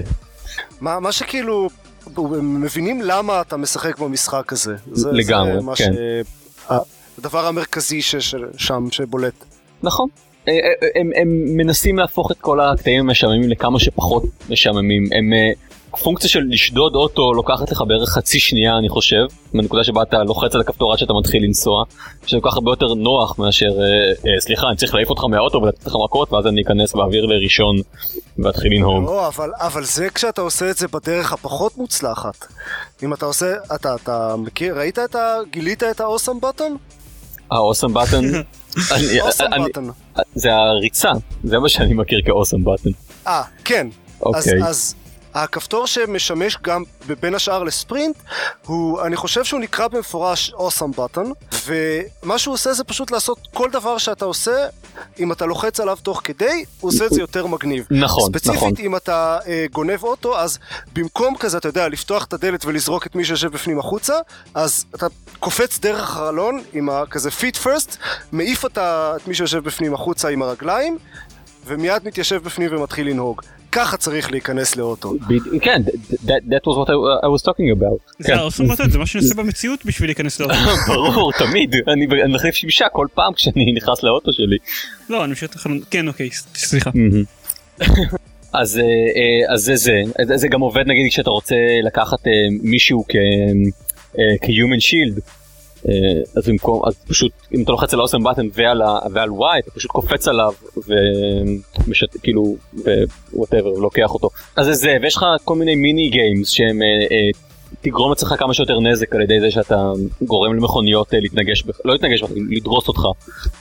Speaker 2: מה מה שכאילו, הם מבינים למה אתה משחק במשחק הזה. זה-
Speaker 3: לגמרי,
Speaker 2: זה מה
Speaker 3: כן.
Speaker 2: ש- הדבר המרכזי ש- ש- שם שבולט.
Speaker 3: נכון. אה, אה, הם, הם מנסים להפוך את כל הקטעים המשעממים לכמה שפחות משעממים. הם אה, פונקציה של לשדוד אוטו לוקחת לך בערך חצי שנייה אני חושב, מהנקודה שבה אתה לוחץ על הכפתור עד שאתה מתחיל לנסוע, שזה כל כך הרבה יותר נוח מאשר אה, אה, סליחה אני צריך להעיף אותך מהאוטו ולתת לך מכות ואז אני אכנס באוויר לראשון ואתחיל לנהוג.
Speaker 2: לא, אבל, אבל זה כשאתה עושה את זה בדרך הפחות מוצלחת. אם אתה עושה, אתה, אתה מכיר, ראית את ה... גילית את האוסם בטון?
Speaker 3: האוסם
Speaker 2: אוסם בטון.
Speaker 3: זה הריצה, זה מה שאני מכיר כאוסם בטן.
Speaker 2: אה, כן.
Speaker 3: אוקיי.
Speaker 2: אז, אז הכפתור שמשמש גם בין השאר לספרינט, הוא, אני חושב שהוא נקרא במפורש awesome button, ומה שהוא עושה זה פשוט לעשות כל דבר שאתה עושה, אם אתה לוחץ עליו תוך כדי, הוא עושה את זה יותר מגניב.
Speaker 3: נכון,
Speaker 2: ספציפית,
Speaker 3: נכון.
Speaker 2: אם אתה אה, גונב אוטו, אז במקום כזה, אתה יודע, לפתוח את הדלת ולזרוק את מי שיושב בפנים החוצה, אז אתה קופץ דרך החלון עם ה- כזה feet first, מעיף את מי שיושב בפנים החוצה עם הרגליים, ומיד מתיישב בפנים ומתחיל לנהוג. ככה צריך להיכנס לאוטו.
Speaker 3: כן, that, that was what I, I was talking about.
Speaker 1: זה
Speaker 3: כן.
Speaker 1: האוסם בטן, זה מה שאני עושה במציאות בשביל להיכנס לאוטו. *laughs*
Speaker 3: ברור, תמיד, אני אני מחליף שמשה כל פעם כשאני *laughs* נכנס לאוטו שלי.
Speaker 1: לא, אני משאיר את החלון, כן אוקיי, סליחה. *laughs*
Speaker 3: אז, אה, אה, אז זה זה, זה- זה גם עובד נגיד כשאתה רוצה לקחת אה, מישהו כ- כ-human shield, אז במקום, אז פשוט אם אתה לוחץ על ה awesome button ועל, ועל y אתה פשוט קופץ עליו ומשת, כאילו, whatever, ולוקח אותו. אז זה זה, ויש לך כל מיני mini games שהם אה, אה, תגרום לעצמך כמה שיותר נזק על ידי זה שאתה גורם למכוניות אה, להתנגש, בך, לא להתנגש בך, לדרוס אותך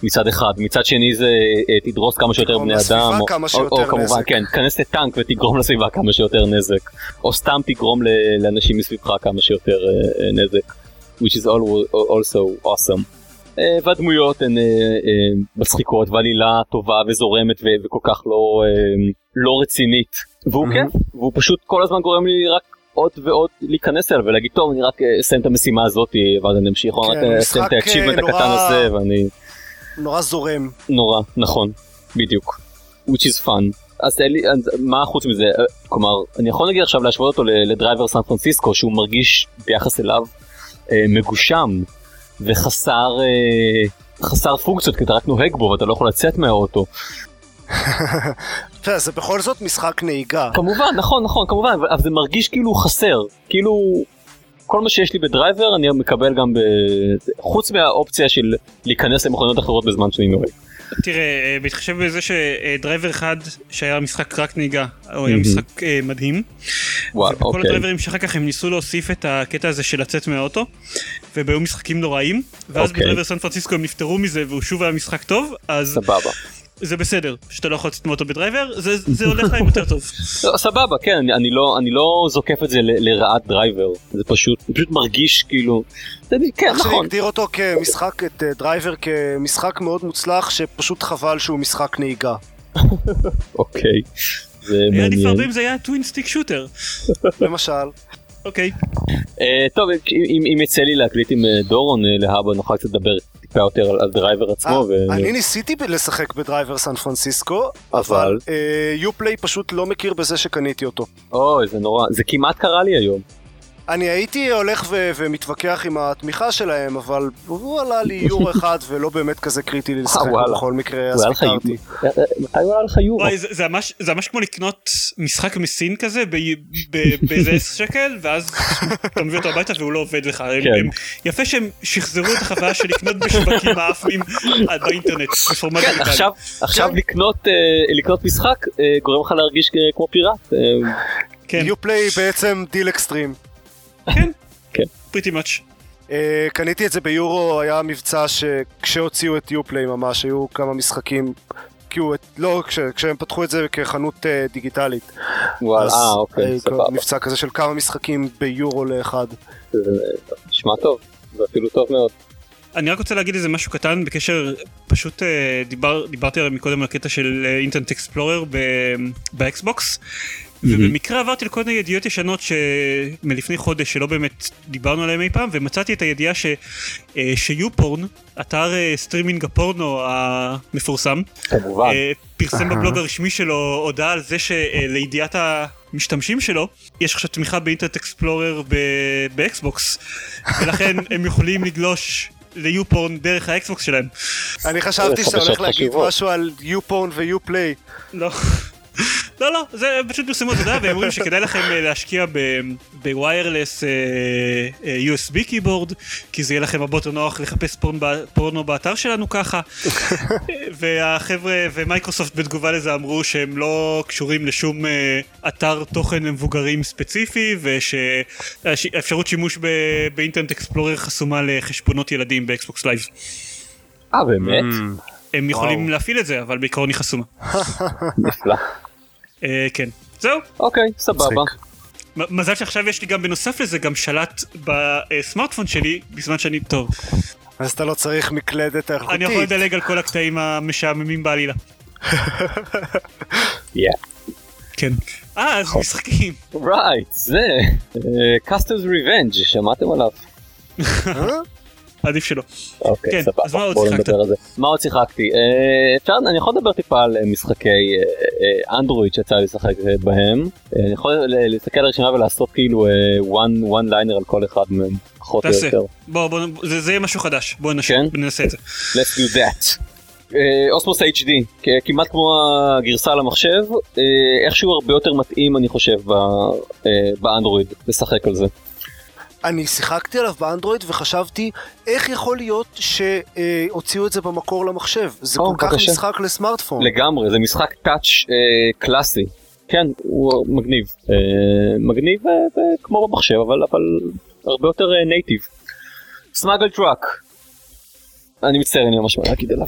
Speaker 3: מצד אחד, מצד שני זה אה, תדרוס כמה שיותר בני אדם, או, או, או כמובן. כן, תיכנס לטנק ותגרום לסביבה כמה שיותר נזק, או סתם תגרום לאנשים מסביבך כמה שיותר אה, אה, נזק, which is also awesome. אה, והדמויות הן אה, אה, מצחיקות ועלילה טובה וזורמת ו- וכל כך לא, לא רצינית, והוא. כיף, והוא פשוט כל הזמן גורם לי רק עוד ועוד להיכנס אליו ולהגיד טוב אני רק אסיים את המשימה הזאת ואז אני אמשיך,
Speaker 2: כן,
Speaker 3: רק אסיים את ה-achievement
Speaker 2: אה,
Speaker 3: הקטן
Speaker 2: נורא-
Speaker 3: הזה ואני
Speaker 2: נורא זורם.
Speaker 3: נורא נכון בדיוק which is fun אז אין לי אז מה חוץ מזה כלומר אני יכול נגיד עכשיו להשוות אותו ל Driver San Francisco שהוא מרגיש ביחס אליו מגושם וחסר אה, חסר פונקציות כי אתה רק נוהג בו ואתה לא יכול לצאת מהאוטו
Speaker 2: תראה, זה בכל זאת משחק נהיגה.
Speaker 3: כמובן נכון נכון כמובן אבל זה מרגיש כאילו חסר כאילו כל מה שיש לי ב Driver אני מקבל גם ב... חוץ מהאופציה של להיכנס למכוניות אחרות בזמן שאני נוהג.
Speaker 1: תראה, אה, בהתחשב בזה ש Driver אחד שהיה משחק רק נהיגה, הוא היה. משחק אה, מדהים.
Speaker 3: וואו אוקיי.
Speaker 1: ה Driverים שאחר כך הם ניסו להוסיף את הקטע הזה של לצאת מהאוטו, והם היו משחקים נוראיים, ואז
Speaker 3: אוקיי.
Speaker 1: ב Driver San Francisco הם נפטרו מזה והוא שוב היה משחק טוב, אז
Speaker 3: סבבה.
Speaker 1: זה בסדר שאתה לא יכול לצאת מהאוטו ב Driver, זה זה הולך להם יותר טוב.
Speaker 3: לא, סבבה כן אני, אני לא אני לא זוקף את זה ל- לרעת Driver זה פשוט זה פשוט מרגיש כאילו כן נכון
Speaker 2: הגדיר אותו כמשחק, את אה, Driver כמשחק מאוד מוצלח, שפשוט חבל שהוא משחק נהיגה. *laughs*
Speaker 3: אוקיי זה
Speaker 1: היה עדיף הרבה
Speaker 3: מעניין
Speaker 1: אם זה היה twin stick shooter.
Speaker 2: למשל.
Speaker 1: אוקיי.
Speaker 3: אה, טוב אם, אם יצא לי להקליט עם אה, דורון להבא נוכל קצת לדבר טיפה יותר על, על Driver עצמו
Speaker 2: אה,
Speaker 3: ו...
Speaker 2: אני ניסיתי לשחק ב Driver San
Speaker 3: Francisco,
Speaker 2: אבל? Uplay פשוט לא מכיר בזה שקניתי אותו.
Speaker 3: אוי זה נורא זה כמעט קרה לי היום
Speaker 2: אני הייתי הולך ו- ומתווכח עם התמיכה שלהם, אבל הוא עלה לי יורו *laughs* אחד ולא באמת כזה קריטי לי לשחק
Speaker 3: אה.
Speaker 2: בכל מקרה,
Speaker 3: הוא
Speaker 2: אז ויתרתי.
Speaker 3: אה, מתי הוא היה לך יורו?
Speaker 1: וואי, זה, ממש, זה ממש כמו לקנות משחק מסין כזה ב, ב, באיזה 10 שקל ואז אתה מביא אותו הביתה והוא לא עובד לך. הם,
Speaker 3: כן.
Speaker 1: הם, יפה שהם שחזרו את החוויה של לקנות בשווקים האפנים אה, באינטרנט
Speaker 3: כן. עכשיו עכשיו
Speaker 2: כן.
Speaker 3: לקנות אה, לקנות משחק אה, גורם לך להרגיש כמו פיראט אה,
Speaker 1: כן,
Speaker 2: Uplay בעצם DealExtreme.
Speaker 1: כן,
Speaker 3: כן.
Speaker 1: pretty much.
Speaker 2: אה, קניתי את זה ביורו, היה מבצע שכשהוציאו את Uplay ממש, היו כמה משחקים, כאילו, לא, כש, כשהם פתחו את זה כחנות אה, דיגיטלית.
Speaker 3: וואלה אה אוקיי סבבה
Speaker 2: מבצע כזה של כמה משחקים ביורו לאחד.
Speaker 3: זה נשמע טוב זה אפילו טוב מאוד.
Speaker 1: אני רק רוצה להגיד איזה משהו קטן בקשר, פשוט דיבר, דיברתי עליו מקודם על הקטע של Internet Explorer ב- באקסבוקס. ובמקרה עברתי לכל מיני ידיעות ישנות שמלפני חודש שלא באמת דיברנו עליהן אי פעם ומצאתי את הידיעה ש, אה, ש YouPorn, אתר אה, סטרימינג הפורנו המפורסם,
Speaker 3: כמובן.
Speaker 1: אה, פרסם בבלוג הרשמי שלו הודעה על זה שלידיעת המשתמשים שלו יש עכשיו תמיכה ב Internet Explorer ב- באקסבוקס ולכן *laughs* הם יכולים לגלוש ל YouPorn דרך ה Xbox שלהם.
Speaker 2: אני חשבתי שאתה הולך להגיד. משהו על YouPorn ו Uplay.
Speaker 1: לא. לא לא זה פשוט פרסמו את זה והם אומרים שכדאי לכם אה, להשקיע ב wireless USB keyboard כי זה יהיה לכם הרבה יותר נוח לחפש פורנו באתר שלנו ככה *laughs* והחבר'ה ומייקרוסופט בתגובה לזה אמרו שהם לא קשורים לשום אה, אתר תוכן למבוגרים ספציפי ושאפשרות שימוש ב- ב Internet Explorer חסומה לחשבונות ילדים ב Xbox Live.
Speaker 3: אה באמת?
Speaker 1: הם יכולים. להפעיל את זה אבל בעיקרון היא חסומה. *laughs*
Speaker 3: נפלא.
Speaker 1: אה, כן. זהו.
Speaker 3: אוקיי, סבבה.
Speaker 1: מזל שעכשיו יש לי גם בנוסף לזה גם שלט בסמארטפון שלי בזמן שאני טוב
Speaker 2: אז אתה לא צריך מקלדת
Speaker 1: אני יכול
Speaker 2: איכותית.
Speaker 1: לדלג על כל הקטעים המשעממים בעלילה *laughs*
Speaker 3: Yeah.
Speaker 1: כן אה אז משחקים
Speaker 3: Right, זה. Custer's Revenge שמעתם עליו?
Speaker 1: עדיף שלא
Speaker 3: אוקיי,
Speaker 1: כן,
Speaker 3: סבבה.
Speaker 1: אז מה עוד שיחקת?
Speaker 3: על. מה עוד שיחקתי? אה, אפשר, אני יכול לדבר טיפה על אה, משחקי אה, אה, אנדרואיד שיצא לי לשחק בהם. אני יכול להסתכל על הרשימה ולעשות כאילו one one liner על כל אחד מהם, פחות או
Speaker 1: תעשה
Speaker 3: יותר.
Speaker 1: בוא בוא זה זה יהיה משהו חדש בוא נש-
Speaker 3: כן?
Speaker 1: ננסה את זה
Speaker 3: Let's do that. אוסמוס HD, כ- כמעט כמו הגרסה למחשב, אה, איכשהו הרבה יותר מתאים אני חושב ב- באנדרואיד לשחק על זה.
Speaker 2: אני שיחקתי עליו באנדרואיד וחשבתי איך יכול להיות שהוציאו את זה במקור למחשב. זה
Speaker 3: או,
Speaker 2: כל כך
Speaker 3: בבקשה.
Speaker 2: משחק לסמארטפון.
Speaker 3: לגמרי, זה משחק touch אה, קלאסי. כן, הוא מגניב. אה, מגניב אה, אה, כמו במחשב, אבל, אבל הרבה יותר native. Smuggle Truck. אני מצטער, לי ממש להגיד עליו.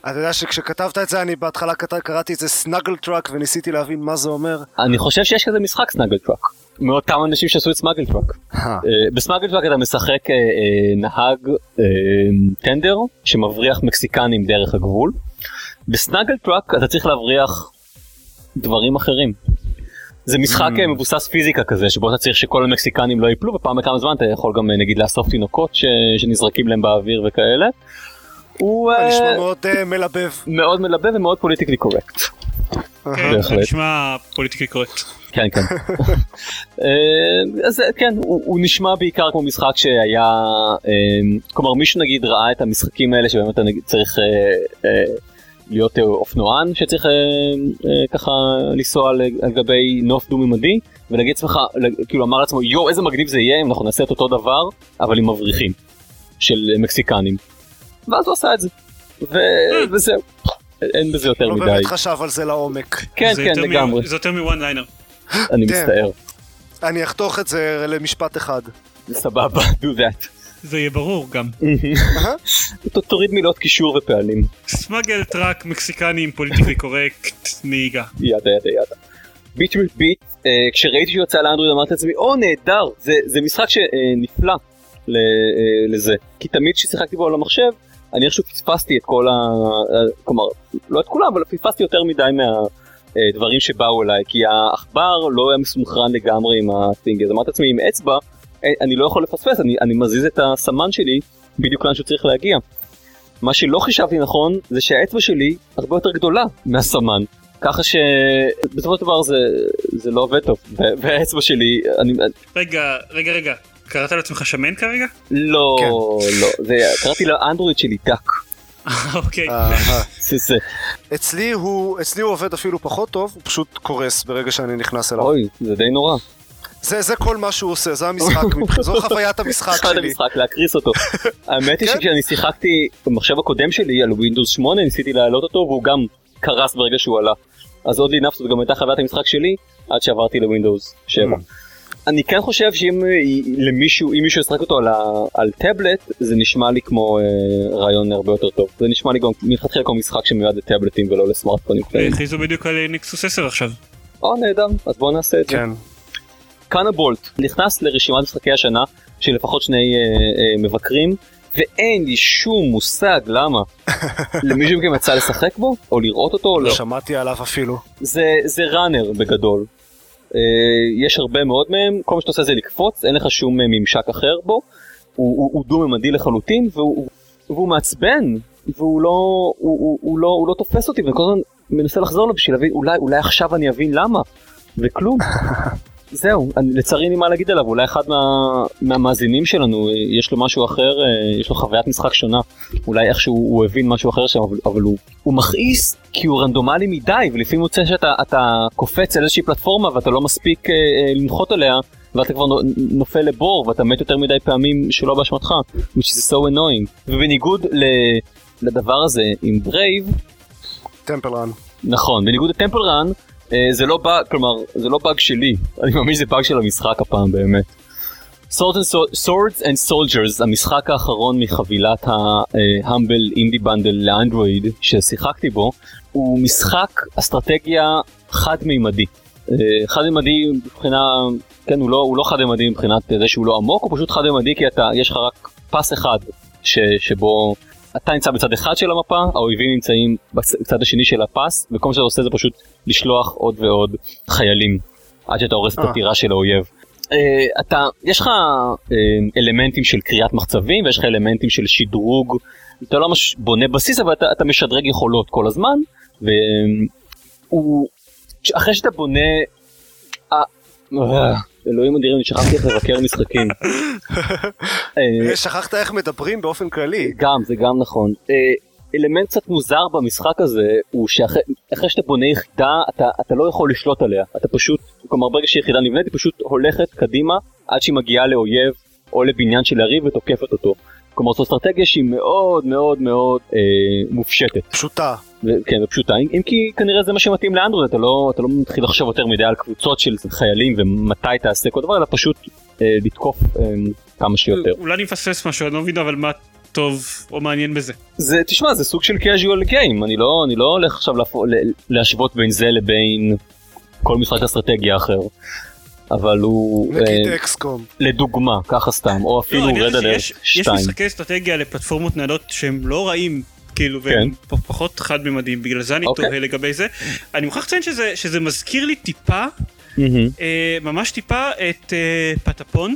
Speaker 2: אתה יודע שכשכתבת את זה אני בהתחלה קראתי את זה Snuggle Truck וניסיתי להבין מה זה אומר.
Speaker 3: אני חושב שיש כזה משחק Snuggle Truck. מאותם אנשים שעשו את Smuggle Truck.
Speaker 2: ב
Speaker 3: Smuggle Truck אתה משחק אה, אה, נהג אה, טנדר שמבריח מקסיקנים דרך הגבול. ב Snuggle Truck אתה צריך להבריח דברים אחרים. זה משחק
Speaker 2: Mm.
Speaker 3: מבוסס פיזיקה כזה שבו אתה צריך שכל המקסיקנים לא ייפלו ופעם בכמה זמן אתה יכול גם נגיד לאסוף תינוקות ש... שנזרקים להם באוויר וכאלה. הוא
Speaker 2: נשמע מאוד מלבב.
Speaker 3: מאוד מלבב ומאוד politically correct.
Speaker 1: כן, נשמע פוליטיקלי קורקט
Speaker 3: כן כן. אה, אז כן הוא, הוא נשמע בעיקר כמו משחק שהיה אה, כלומר מישהו נגיד ראה את המשחקים האלה שבאמת צריך אה, להיות אופנוען שצריך ככה לנסוע על, על גבי נוף דו ממדי ולהגיד לעצמך כאילו אמר לעצמו יואו איזה מגניב זה יהיה אם אנחנו נעשה את אותו דבר אבל עם מבריחים של מקסיקנים. ואז הוא עשה את זה. ו... וזהו. אין בזה יותר
Speaker 2: לא
Speaker 3: מדי.
Speaker 2: באמת חשב על זה לעומק.
Speaker 3: כן כן לגמרי.
Speaker 1: זה יותר מ one liner
Speaker 3: אני
Speaker 2: כן.
Speaker 3: מצטער.
Speaker 2: אני אחתוך את זה למשפט אחד.
Speaker 3: סבבה, *laughs* do that.
Speaker 1: זה יהיה ברור גם
Speaker 3: תוריד מילות קישור ופעלים.
Speaker 1: Smuggle Truck מקסיקנים politically correct נהיגה
Speaker 3: yada yada yada. Bit Trip Beat, אה, כשראיתי שהוא יצא לאנדרואיד אמרתי לעצמי, או נהדר, זה, זה משחק שנפלא ל, אה, לזה. כי תמיד כששיחקתי בו על המחשב, אני איכשהו פספסתי את כל ה... אה, כלומר, לא את כולם, אבל פספסתי יותר מדי מהדברים שבאו אליי, כי העכבר לא היה מסונכרן לגמרי עם הטינג, אז אמרתי לעצמי, עם אצבע, אה, אני לא יכול לפספס, אני, אני מזיז את הסמן שלי בדיוק לאן שהוא צריך להגיע. מה שלא חישבתי נכון זה שהאצבע שלי הרבה יותר גדולה מהסמן. ככה שבסופו של דבר זה, זה לא עובד טוב. והאצבע שלי אני
Speaker 1: רגע רגע רגע קראת לעצמך שמן כרגע?
Speaker 3: לא
Speaker 2: כן.
Speaker 3: לא זה קראתי לאנדרואיד שלי דק *laughs*
Speaker 1: אוקיי
Speaker 2: אצלי הוא עובד אפילו פחות טוב, הוא פשוט קורס ברגע שאני נכנס אליו.
Speaker 3: אוי זה די נורא
Speaker 2: זה זה כל מה שהוא עושה, זה המשחק, *laughs* זו חוויית המשחק שלי.
Speaker 3: המשחק להקריס אותו *laughs* האמת היא
Speaker 2: כן.
Speaker 3: שכשאני שיחקתי במחשב הקודם שלי על ווינדוס 8 ניסיתי להעלות אותו והוא גם קרס ברגע שהוא עלה אז עוד לינפס זאת גם הייתה חוויית המשחק שלי עד שעברתי לווינדוס 7. אני כן חושב שאם אה, למישהו אם מישהו ישחק אותו על, ה, על טאבלט זה נשמע לי כמו אה, רעיון הרבה יותר טוב זה נשמע לי גם מלכתחילה כמו משחק שמיועד לטאבלטים ולא לסמארטפונים קטנים.
Speaker 1: הכריזו בדיוק על נקסוס 10 עכשיו
Speaker 3: או נהדר אז בואו נעשה את זה.
Speaker 2: כן.
Speaker 3: קאנה בולט נכנס לרשימת משחקי השנה של לפחות שני אה, אה, מבקרים ואין לי שום מושג למה. *laughs* למישהו מכם יצא לשחק בו או לראות אותו או לא.
Speaker 2: לא שמעתי עליו אפילו.
Speaker 3: זה זה ראנר בגדול. אה, יש הרבה מאוד מהם כל מה שאתה עושה זה לקפוץ אין לך שום אה, ממשק אחר בו. הוא, הוא, הוא דו-ממדי לחלוטין והוא, והוא מעצבן והוא לא הוא, הוא, הוא לא הוא לא תופס אותי ואני כל הזמן מנסה לחזור לו בשביל להבין אולי אולי עכשיו אני אבין למה וכלום. *laughs* זהו, אני, לצערי אין לי מה להגיד עליו, אולי אחד מה, מהמאזינים שלנו, יש לו משהו אחר, אה, יש לו חוויית משחק שונה, אולי איכשהו הוא הבין משהו אחר שם, אבל, אבל הוא, הוא מכעיס כי הוא רנדומלי מדי, ולפעמים מוצא שאתה אתה קופץ על איזושהי פלטפורמה ואתה לא מספיק אה, אה, לנחות עליה, ואתה כבר נופל לבור ואתה מת יותר מדי פעמים שלא באשמתך, which is so annoying. ובניגוד ל, לדבר הזה עם Brave,
Speaker 2: Temple Run.
Speaker 3: נכון, בניגוד ל Temple Run, זה לא באג, כלומר, זה לא באג שלי, אני מאמין שזה באג של המשחק הפעם באמת. Swords and, Soldiers, המשחק האחרון מחבילת ה-Humble Indie Bundle לאנדרואיד ששיחקתי בו, הוא משחק אסטרטגיה חד-מימדי. אה, חד-מימדי מבחינה, כן, הוא לא, הוא לא חד-מימדי מבחינת זה שהוא לא עמוק, הוא פשוט חד-מימדי כי אתה, יש לך רק פס אחד ש, שבו אתה נמצא בצד אחד של המפה, האויבים נמצאים בצד השני של הפס, וכל מה שאתה עושה זה פשוט לשלוח עוד ועוד חיילים, עד שאתה הורס את
Speaker 2: אה.
Speaker 3: הטירה של האויב. Uh, אתה, יש לך uh, אלמנטים של קריאת מחצבים ויש לך אלמנטים של שדרוג, אתה לא ממש בונה בסיס אבל אתה, אתה משדרג יכולות כל הזמן, והוא, אחרי שאתה בונה, uh, אלוהים אדירים, שכחתי איך לבקר משחקים. *laughs*
Speaker 2: אה, שכחת איך מדברים באופן כללי.
Speaker 3: גם, זה גם נכון. אה, אלמנט קצת מוזר במשחק הזה הוא שאחרי שאתה בונה יחידה אתה, אתה לא יכול לשלוט עליה אתה פשוט כלומר ברגע שיחידה נבנית היא פשוט הולכת קדימה עד שהיא מגיעה לאויב או לבניין של יריב ותוקפת אותו. כלומר זו אסטרטגיה שהיא מאוד מאוד מאוד אה, מופשטת.
Speaker 2: פשוטה.
Speaker 3: ו- כן ופשוטה אם כי כנראה זה מה שמתאים לאנדרואיד אתה לא אתה לא מתחיל לחשוב יותר מדי על קבוצות של חיילים ומתי תעשה כל דבר אלא פשוט אה, לתקוף אה, כמה שיותר.
Speaker 1: אולי אני מפספס משהו אני לא מבין אבל מה טוב או מעניין בזה.
Speaker 3: זה תשמע זה סוג של casual game אני לא אני לא הולך עכשיו להפ... להשוות בין זה לבין כל משחק אסטרטגיה אחר. אבל הוא
Speaker 2: נגיד
Speaker 3: אה,
Speaker 2: אקסקום.
Speaker 3: לדוגמה ככה סתם או אפילו רד אלרט
Speaker 1: שיש- יש
Speaker 3: 2.
Speaker 1: משחקי אסטרטגיה לפלטפורמות ניידות שהם לא רעים. כאילו
Speaker 3: כן.
Speaker 1: והם פחות חד ממדיים בגלל זה אני
Speaker 3: אוקיי.
Speaker 1: תוהה לגבי זה אני מוכרח לציין שזה שזה מזכיר לי טיפה
Speaker 3: מהמם.
Speaker 1: אה, ממש טיפה את אה, פטפון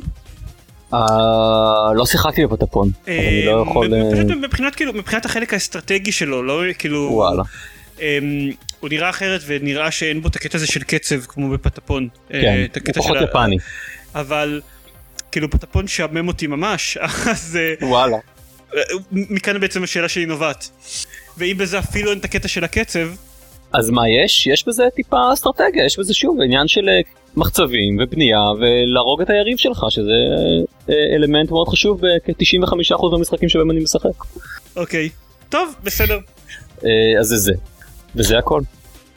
Speaker 3: אה, לא שיחקתי בפטפון אז אני לא
Speaker 1: אה,
Speaker 3: יכול
Speaker 1: פשוט מבחינת כאילו מבחינת החלק האסטרטגי שלו לא כאילו
Speaker 3: וואלה
Speaker 1: הוא נראה אחרת ונראה שאין בו את הקטע הזה של קצב כמו בפטפון. אה,
Speaker 3: כן הוא פחות יפני.
Speaker 1: אבל כאילו פטפון שעמם אותי ממש *laughs* אז אה,
Speaker 3: וואלה.
Speaker 1: מכאן בעצם השאלה שלי נובעת. ואם בזה אפילו אין את הקטע של הקצב
Speaker 3: אז מה יש? יש בזה טיפה אסטרטגיה יש בזה שוב עניין של אה, מחצבים ובנייה ולהרוג את היריב שלך שזה אלמנט מאוד חשוב בכ-95% מהמשחקים שבהם אני משחק.
Speaker 1: אוקיי. טוב בסדר.
Speaker 3: אז זה זה וזה הכל.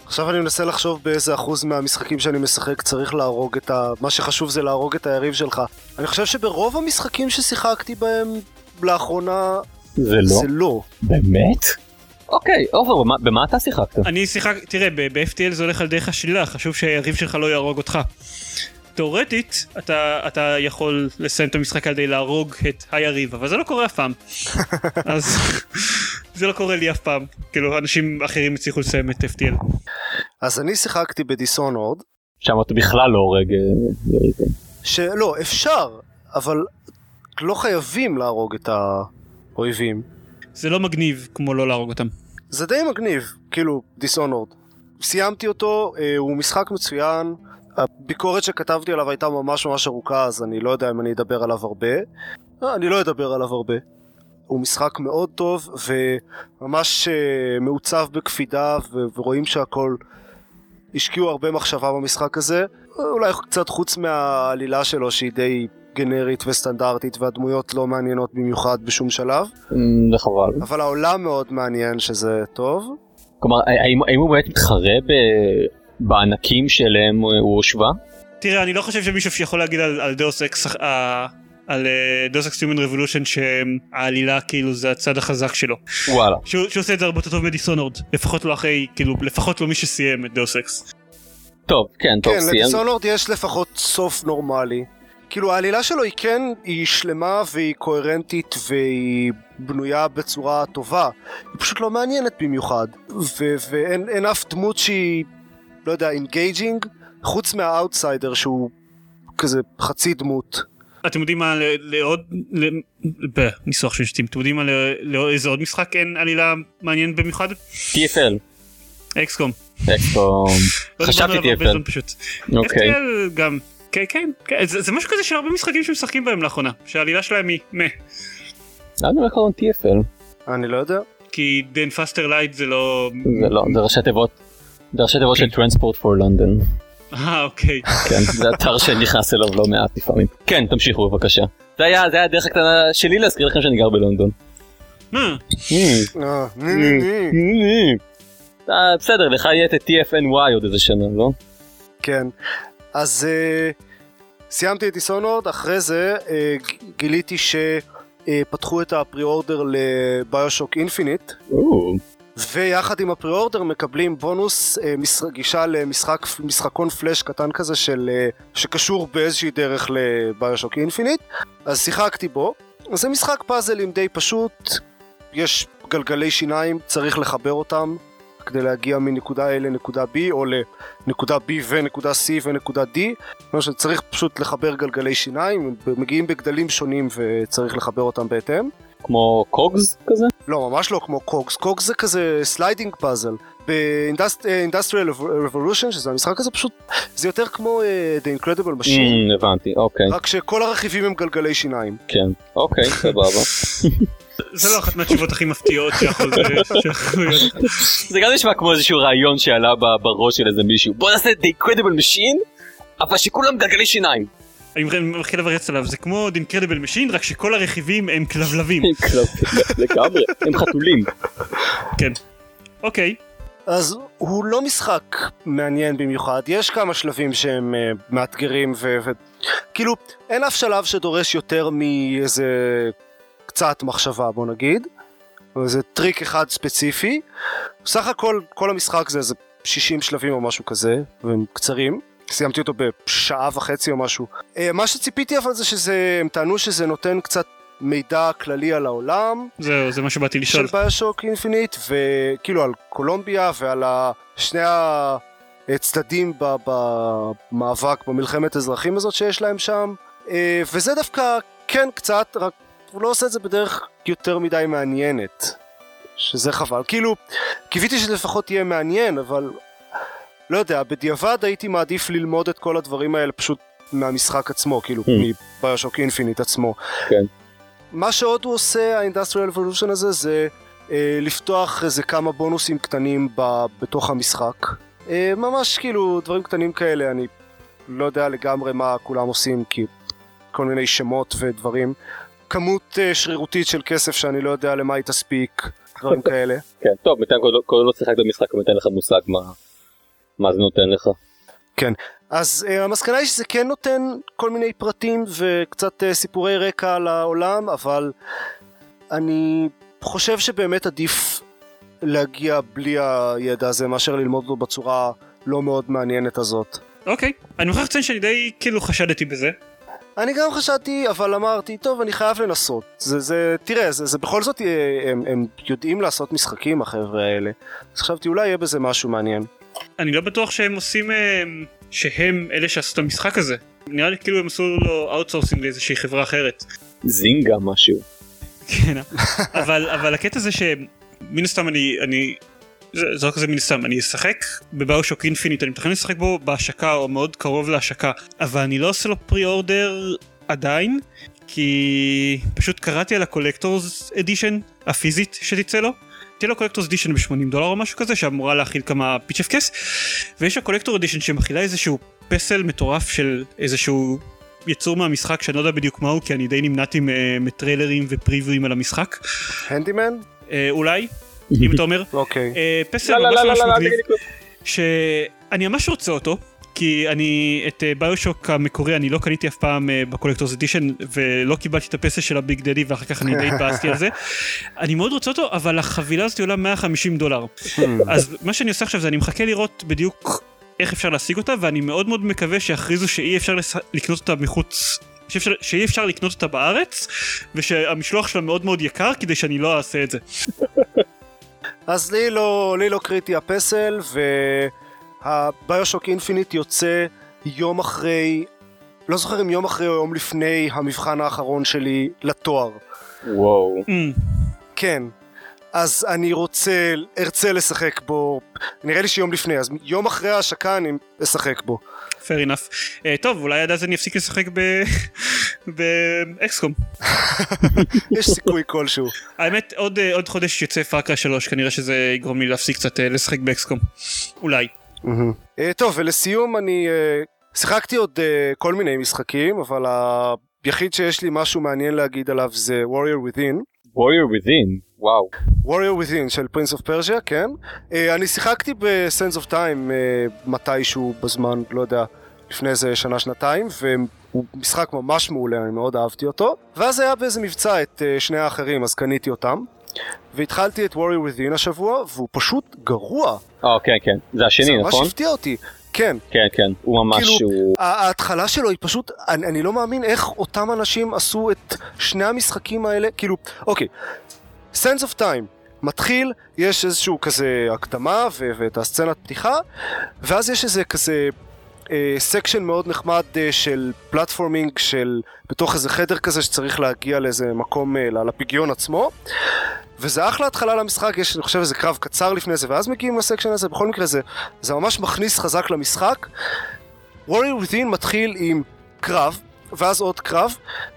Speaker 2: עכשיו אני מנסה לחשוב באיזה אחוז מהמשחקים שאני משחק צריך להרוג את ה... מה שחשוב זה להרוג את היריב שלך. אני חושב שברוב המשחקים ששיחקתי בהם לאחרונה
Speaker 3: זה לא
Speaker 2: זה לא.
Speaker 3: באמת? אוקיי עופר במה- במה אתה שיחקת?
Speaker 1: אני שיחק תראה ב- ב-FTL זה הולך על דרך השלילה חשוב שהיריב שלך לא יהרוג אותך. תאורטית אתה אתה יכול לסיים את המשחק על ידי להרוג את היריב אבל זה לא קורה אף פעם. *laughs* אז זה לא קורה לי אף פעם כאילו אנשים אחרים הצליחו לסיים את FTL.
Speaker 2: אז אני שיחקתי בדיסונורד,
Speaker 3: שם אתה בכלל לא הורג אה, יריבים.
Speaker 2: שלא, אפשר, אבל לא חייבים להרוג את האויבים.
Speaker 1: זה לא מגניב כמו לא להרוג אותם.
Speaker 2: זה די מגניב, כאילו, דיסונורד. סיימתי אותו, אה, הוא משחק מצוין. הביקורת שכתבתי עליו הייתה ממש ממש ארוכה, אז אני לא יודע אם אני אדבר עליו הרבה. אה, אני לא אדבר עליו הרבה. הוא משחק מאוד טוב, וממש אה, מעוצב בקפידה, ורואים שהכל... השקיעו הרבה מחשבה במשחק הזה. אולי קצת חוץ מהעלילה שלו, שהיא די גנרית וסטנדרטית, והדמויות לא מעניינות במיוחד בשום שלב.
Speaker 3: אמ, זה חבל.
Speaker 2: אבל העולם מאוד מעניין שזה טוב.
Speaker 3: כלומר האם האם הוא באמת מתחרה ב- בענקים שאליהם הוא הושווה?
Speaker 1: תראה אני לא חושב שמישהו שיכול להגיד על, על Deus Ex אה, על Deus Ex Human Revolution שהעלילה כאילו זה הצד החזק שלו.
Speaker 3: וואלה.
Speaker 1: שהוא, שהוא עושה את זה הרבה יותר טוב מ Dishonored לפחות לא אחרי כאילו לפחות לא מי שסיים את Deus Ex.
Speaker 3: טוב כן טוב
Speaker 2: כן,
Speaker 3: סיים.
Speaker 2: ל Dishonored יש לפחות סוף נורמלי. כאילו העלילה שלו היא כן, היא שלמה והיא קוהרנטית והיא בנויה בצורה טובה. היא פשוט לא מעניינת במיוחד. ו- ואין אין אף דמות שהיא, לא יודע, engaging, חוץ מהאוטסיידר שהוא כזה חצי דמות.
Speaker 1: אתם יודעים מה לעוד בניסוח של שתים אתם יודעים מה לאיזה עוד משחק אין עלילה מעניין במיוחד?
Speaker 3: TFL.
Speaker 1: אקסקום.
Speaker 3: אקסקום.
Speaker 1: לא
Speaker 3: חשבתי TFL. אוקיי.
Speaker 1: FTL גם כן, כן, כן, זה, זה משהו כזה של הרבה משחקים שמשחקים בהם לאחרונה, שהעלילה שלהם היא meh.
Speaker 3: למה קוראים TFL?
Speaker 2: אני לא יודע.
Speaker 1: כי than faster light זה לא...
Speaker 3: זה לא, זה ראשי תיבות. זה ראשי תיבות של Transport for London.
Speaker 1: אה, אוקיי.
Speaker 3: כן, זה אתר שנכנס אליו לא מעט לפעמים. כן, תמשיכו בבקשה. זה היה, זה היה הדרך הקטנה שלי להזכיר לכם שאני גר בלונדון.
Speaker 1: אה,
Speaker 2: אה.
Speaker 3: אה, בסדר, לך יהיה את ה-TFNY עוד איזה שנה, לא?
Speaker 2: כן. אז סיימתי את Dishonored, אחרי זה גיליתי שפתחו את ה pre-order ל
Speaker 3: BioShock Infinite,
Speaker 2: ויחד עם ה pre-order מקבלים בונוס אה, משחק, גישה למשחק, משחקון פלאש קטן כזה של, אה, שקשור באיזושהי דרך ל BioShock Infinite, אז שיחקתי בו. זה משחק פאזלים די פשוט, יש גלגלי שיניים, צריך לחבר אותם כדי להגיע מנקודה A לנקודה B, או לנקודה B ונקודה C ונקודה D. כלומר שצריך פשוט לחבר גלגלי שיניים, מגיעים בגדלים שונים וצריך לחבר אותם בהתאם.
Speaker 3: כמו Cogs כזה?
Speaker 2: לא, ממש לא כמו Cogs, Cogs זה כזה sliding puzzle. ב Industrial Revolution, שזה המשחק הזה פשוט, זה יותר כמו אה, The Incredible Machine,
Speaker 3: Mm, הבנתי, אוקיי,
Speaker 2: רק שכל הרכיבים הם גלגלי שיניים.
Speaker 3: כן, אוקיי, סבבה. *laughs*
Speaker 1: זה לא אחת מהתשובות הכי מפתיעות *laughs* שיכול להיות.
Speaker 3: זה גם נשמע כמו איזשהו רעיון שעלה ב- בראש של איזה מישהו. בוא נעשה את The Incredible Machine, אבל שכולם גלגלי שיניים.
Speaker 1: אני מתחיל לברץ עליו, זה כמו The Incredible Machine, רק שכל הרכיבים הם כלבלבים.
Speaker 3: לגמרי, הם חתולים.
Speaker 1: כן. אוקיי.
Speaker 2: אז הוא לא משחק מעניין במיוחד, יש כמה שלבים שהם uh, מאתגרים ו... ו... כאילו, אין אף שלב שדורש יותר מאיזה קצת מחשבה בוא נגיד, איזה טריק אחד ספציפי. סך הכל, כל המשחק זה איזה 60 שלבים או משהו כזה, והם קצרים. סיימתי אותו בשעה וחצי או משהו. Uh, מה שציפיתי אבל זה שזה, הם טענו שזה נותן קצת מידע כללי על העולם,
Speaker 1: זהו, זה מה שבאתי לשאול.
Speaker 2: של ביושוק אינפיניט, וכאילו על קולומביה ועל שני הצדדים במאבק, במלחמת אזרחים הזאת שיש להם שם, אה, וזה דווקא כן קצת, רק הוא לא עושה את זה בדרך יותר מדי מעניינת, שזה חבל. כאילו, קיוויתי שזה לפחות יהיה מעניין, אבל לא יודע, בדיעבד הייתי מעדיף ללמוד את כל הדברים האלה פשוט מהמשחק עצמו, כאילו,
Speaker 3: Hmm.
Speaker 2: מ BioShock Infinite עצמו.
Speaker 3: כן.
Speaker 2: מה שעוד הוא עושה, ה Industrial Revolution הזה, זה אה, לפתוח איזה כמה בונוסים קטנים ב, בתוך המשחק. אה, ממש כאילו דברים קטנים כאלה, אני לא יודע לגמרי מה כולם עושים, כי כל מיני שמות ודברים. כמות אה, שרירותית של כסף שאני לא יודע למה היא תספיק, דברים *laughs* כאלה.
Speaker 3: כן, טוב, בינתיים כל- כל עוד לא שיחקת במשחק, הוא נותן לך מושג מה- מה זה נותן לך.
Speaker 2: אז uh, המסקנה היא שזה כן נותן כל מיני פרטים וקצת uh, סיפורי רקע על העולם, אבל אני חושב שבאמת עדיף להגיע בלי הידע הזה מאשר ללמוד אותו בצורה לא מאוד מעניינת הזאת.
Speaker 1: אוקיי. אני מוכרח לציין שאני די כאילו חשדתי בזה.
Speaker 2: אני גם חשבתי, אבל אמרתי, טוב, אני חייב לנסות. זה, זה, תראה, זה, זה בכל זאת, אה, הם, הם יודעים לעשות משחקים, החבר'ה האלה. אז חשבתי, אולי יהיה בזה משהו מעניין.
Speaker 1: אני לא בטוח שהם עושים אה, שהם אלה שעשו את המשחק הזה. נראה לי כאילו הם עשו לו outsourcing לאיזושהי חברה אחרת.
Speaker 3: Zynga משהו.
Speaker 1: כן, אבל אבל הקטע זה שמן הסתם אני אני זה, זה לא כזה מן הסתם אני אשחק ב BioShock Infinite אני מתכנן לשחק בו בהשקה או מאוד קרוב להשקה אבל אני לא עושה לו pre-order עדיין כי פשוט קראתי על ה collector's edition הפיזית שתצא לו. תהיה לו collector's edition ב-80 דולר או משהו כזה שאמורה להכיל כמה פיצ'פקס ויש ה collector edition שמכילה איזשהו פסל מטורף של איזשהו יצור מהמשחק שאני לא יודע בדיוק מהו כי אני די נמנעתי מטריילרים ופריוויים על המשחק
Speaker 2: הנדימן?
Speaker 1: אה, אולי אם אתה אומר *laughs*
Speaker 2: אוקיי.
Speaker 1: אה, פסל
Speaker 3: לא, לא,
Speaker 1: ממש
Speaker 3: לא,
Speaker 1: ממש מגניב. שאני ממש רוצה אותו כי אני את אה, BioShock המקורי אני לא קניתי אף פעם אה, ב collector's edition ולא קיבלתי את הפסל של ה Big Daddy ואחר כך אני די *laughs* התבאסתי על זה אני מאוד רוצה אותו אבל החבילה הזאת עולה 150 דולר אז מה שאני עושה עכשיו זה אני מחכה לראות בדיוק איך אפשר להשיג אותה ואני מאוד מאוד מקווה שיכריזו שאי אפשר. לקנות אותה מחוץ שאפשר, שאי אפשר לקנות אותה בארץ ושהמשלוח שלה מאוד מאוד יקר כדי שאני לא אעשה את זה. *laughs*
Speaker 2: אז לי לא, לי לא קריטי הפסל, וה BioShock Infinite יוצא יום אחרי, לא זוכר אם יום אחרי או יום לפני המבחן האחרון שלי לתואר.
Speaker 3: וואו.
Speaker 1: Mm,
Speaker 2: כן. אז אני רוצה, ארצה לשחק בו, נראה לי שיום לפני, אז יום אחרי ההשקה אני אשחק בו.
Speaker 1: fair enough. Uh, טוב, אולי עד אז אני אפסיק לשחק באקסקום. *laughs* *laughs*
Speaker 2: יש סיכוי כלשהו.
Speaker 1: האמת, עוד, uh, עוד חודש יוצא פאקרה 3, כנראה שזה יגרום לי להפסיק קצת uh, לשחק באקסקום. אולי.
Speaker 2: Uh, טוב, ולסיום אני uh, שיחקתי עוד uh, כל מיני משחקים, אבל היחיד שיש לי משהו מעניין להגיד עליו זה Warrior Within.
Speaker 3: Warrior Within, וואו.
Speaker 2: Warrior Within של פרינס אוף פרז'יה, כן. אני שיחקתי ב-Sense of Time מתישהו בזמן, לא יודע, לפני איזה שנה שנתיים, והוא משחק ממש מעולה, אני מאוד אהבתי אותו. ואז היה באיזה מבצע את שני האחרים, אז קניתי אותם. והתחלתי את Warrior Within השבוע, והוא פשוט גרוע.
Speaker 3: אה, כן, כן. זה השני, נכון?
Speaker 2: זה ממש הפתיע אותי. כן.
Speaker 3: כן, כן. הוא ממש...
Speaker 2: כאילו,
Speaker 3: הוא...
Speaker 2: ההתחלה שלו היא פשוט, אני, אני לא מאמין איך אותם אנשים עשו את שני המשחקים האלה, כאילו, אוקיי. Sands of Time מתחיל, יש איזשהו כזה הקדמה ו- ואת הסצנת פתיחה, ואז יש איזה כזה אה, section מאוד נחמד אה, של platforming של בתוך איזה חדר כזה שצריך להגיע לאיזה מקום, אה, לפגיון עצמו. וזה אחלה התחלה למשחק, יש אני חושב איזה קרב קצר לפני זה, ואז מגיעים ל section הזה, בכל מקרה זה, זה ממש מכניס חזק למשחק. Warrior Within מתחיל עם קרב, ואז עוד קרב,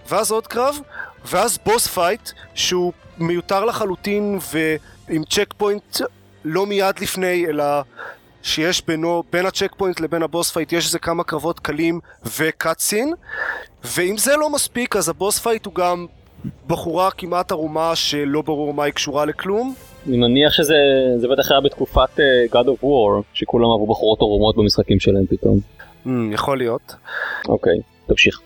Speaker 2: ואז עוד קרב, ואז boss fight שהוא מיותר לחלוטין ועם checkpoint לא מיד לפני אלא שיש בינו, בין ה checkpoint לבין ה boss fight יש איזה כמה קרבות קלים ו cutscene ואם זה לא מספיק אז ה boss fight הוא גם בחורה כמעט ערומה שלא ברור מה היא קשורה לכלום
Speaker 3: אני מניח שזה זה בטח היה בתקופת אה, God of War שכולם אהבו בחורות ערומות במשחקים שלהם פתאום.
Speaker 2: ממ, יכול להיות.
Speaker 3: אוקיי, תמשיך.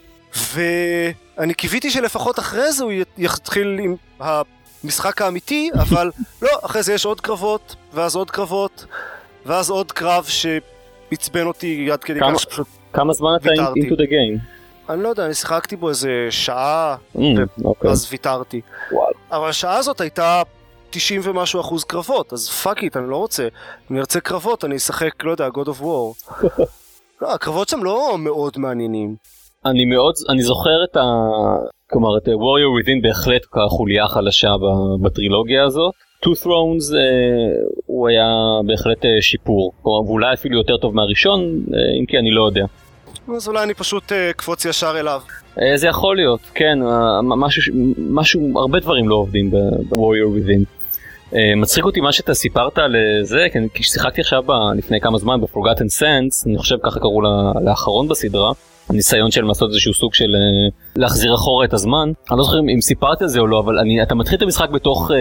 Speaker 2: ואני קיוויתי שלפחות אחרי זה הוא יתחיל עם המשחק האמיתי, אבל *laughs* לא, אחרי זה יש עוד קרבות, ואז עוד קרבות, ואז עוד קרב שעצבן אותי עד כדי כך שפשוט
Speaker 3: כמה זמן אתה into the game?
Speaker 2: אני לא יודע, אני שיחקתי בו איזה שעה,
Speaker 3: ממ, אוקיי.
Speaker 2: ואז ויתרתי.
Speaker 3: וואלה.
Speaker 2: אבל השעה הזאת הייתה 90 ומשהו אחוז קרבות, אז fuck it, אני לא רוצה. אם אני ארצה קרבות, אני אשחק, לא יודע, God of War. *laughs* לא, הקרבות שם לא מאוד מעניינים.
Speaker 3: אני מאוד, אני זוכר את ה... כלומר את Warrior Within בהחלט כחוליה חלשה בטרילוגיה הזאת. Two Thrones אה, הוא היה בהחלט אה, שיפור, כלומר ואולי אפילו יותר טוב מהראשון, אה, אם כי אני לא יודע.
Speaker 2: אז אולי אני פשוט אה, אקפוץ ישר אליו.
Speaker 3: אה, זה יכול להיות, כן, אה, משהו, משהו, הרבה דברים לא עובדים ב-Warrior Within. אה, מצחיק אותי מה שאתה סיפרת על אה, זה, כי שיחקתי עכשיו לפני כמה זמן ב-Forgotten Sands, אני חושב ככה קראו לאחרון בסדרה, הניסיון של לעשות איזשהו סוג של אה, להחזיר אחורה את הזמן. אני לא זוכר אם- סיפרתי על זה או לא, אבל אני, אתה מתחיל את המשחק בתוך אה,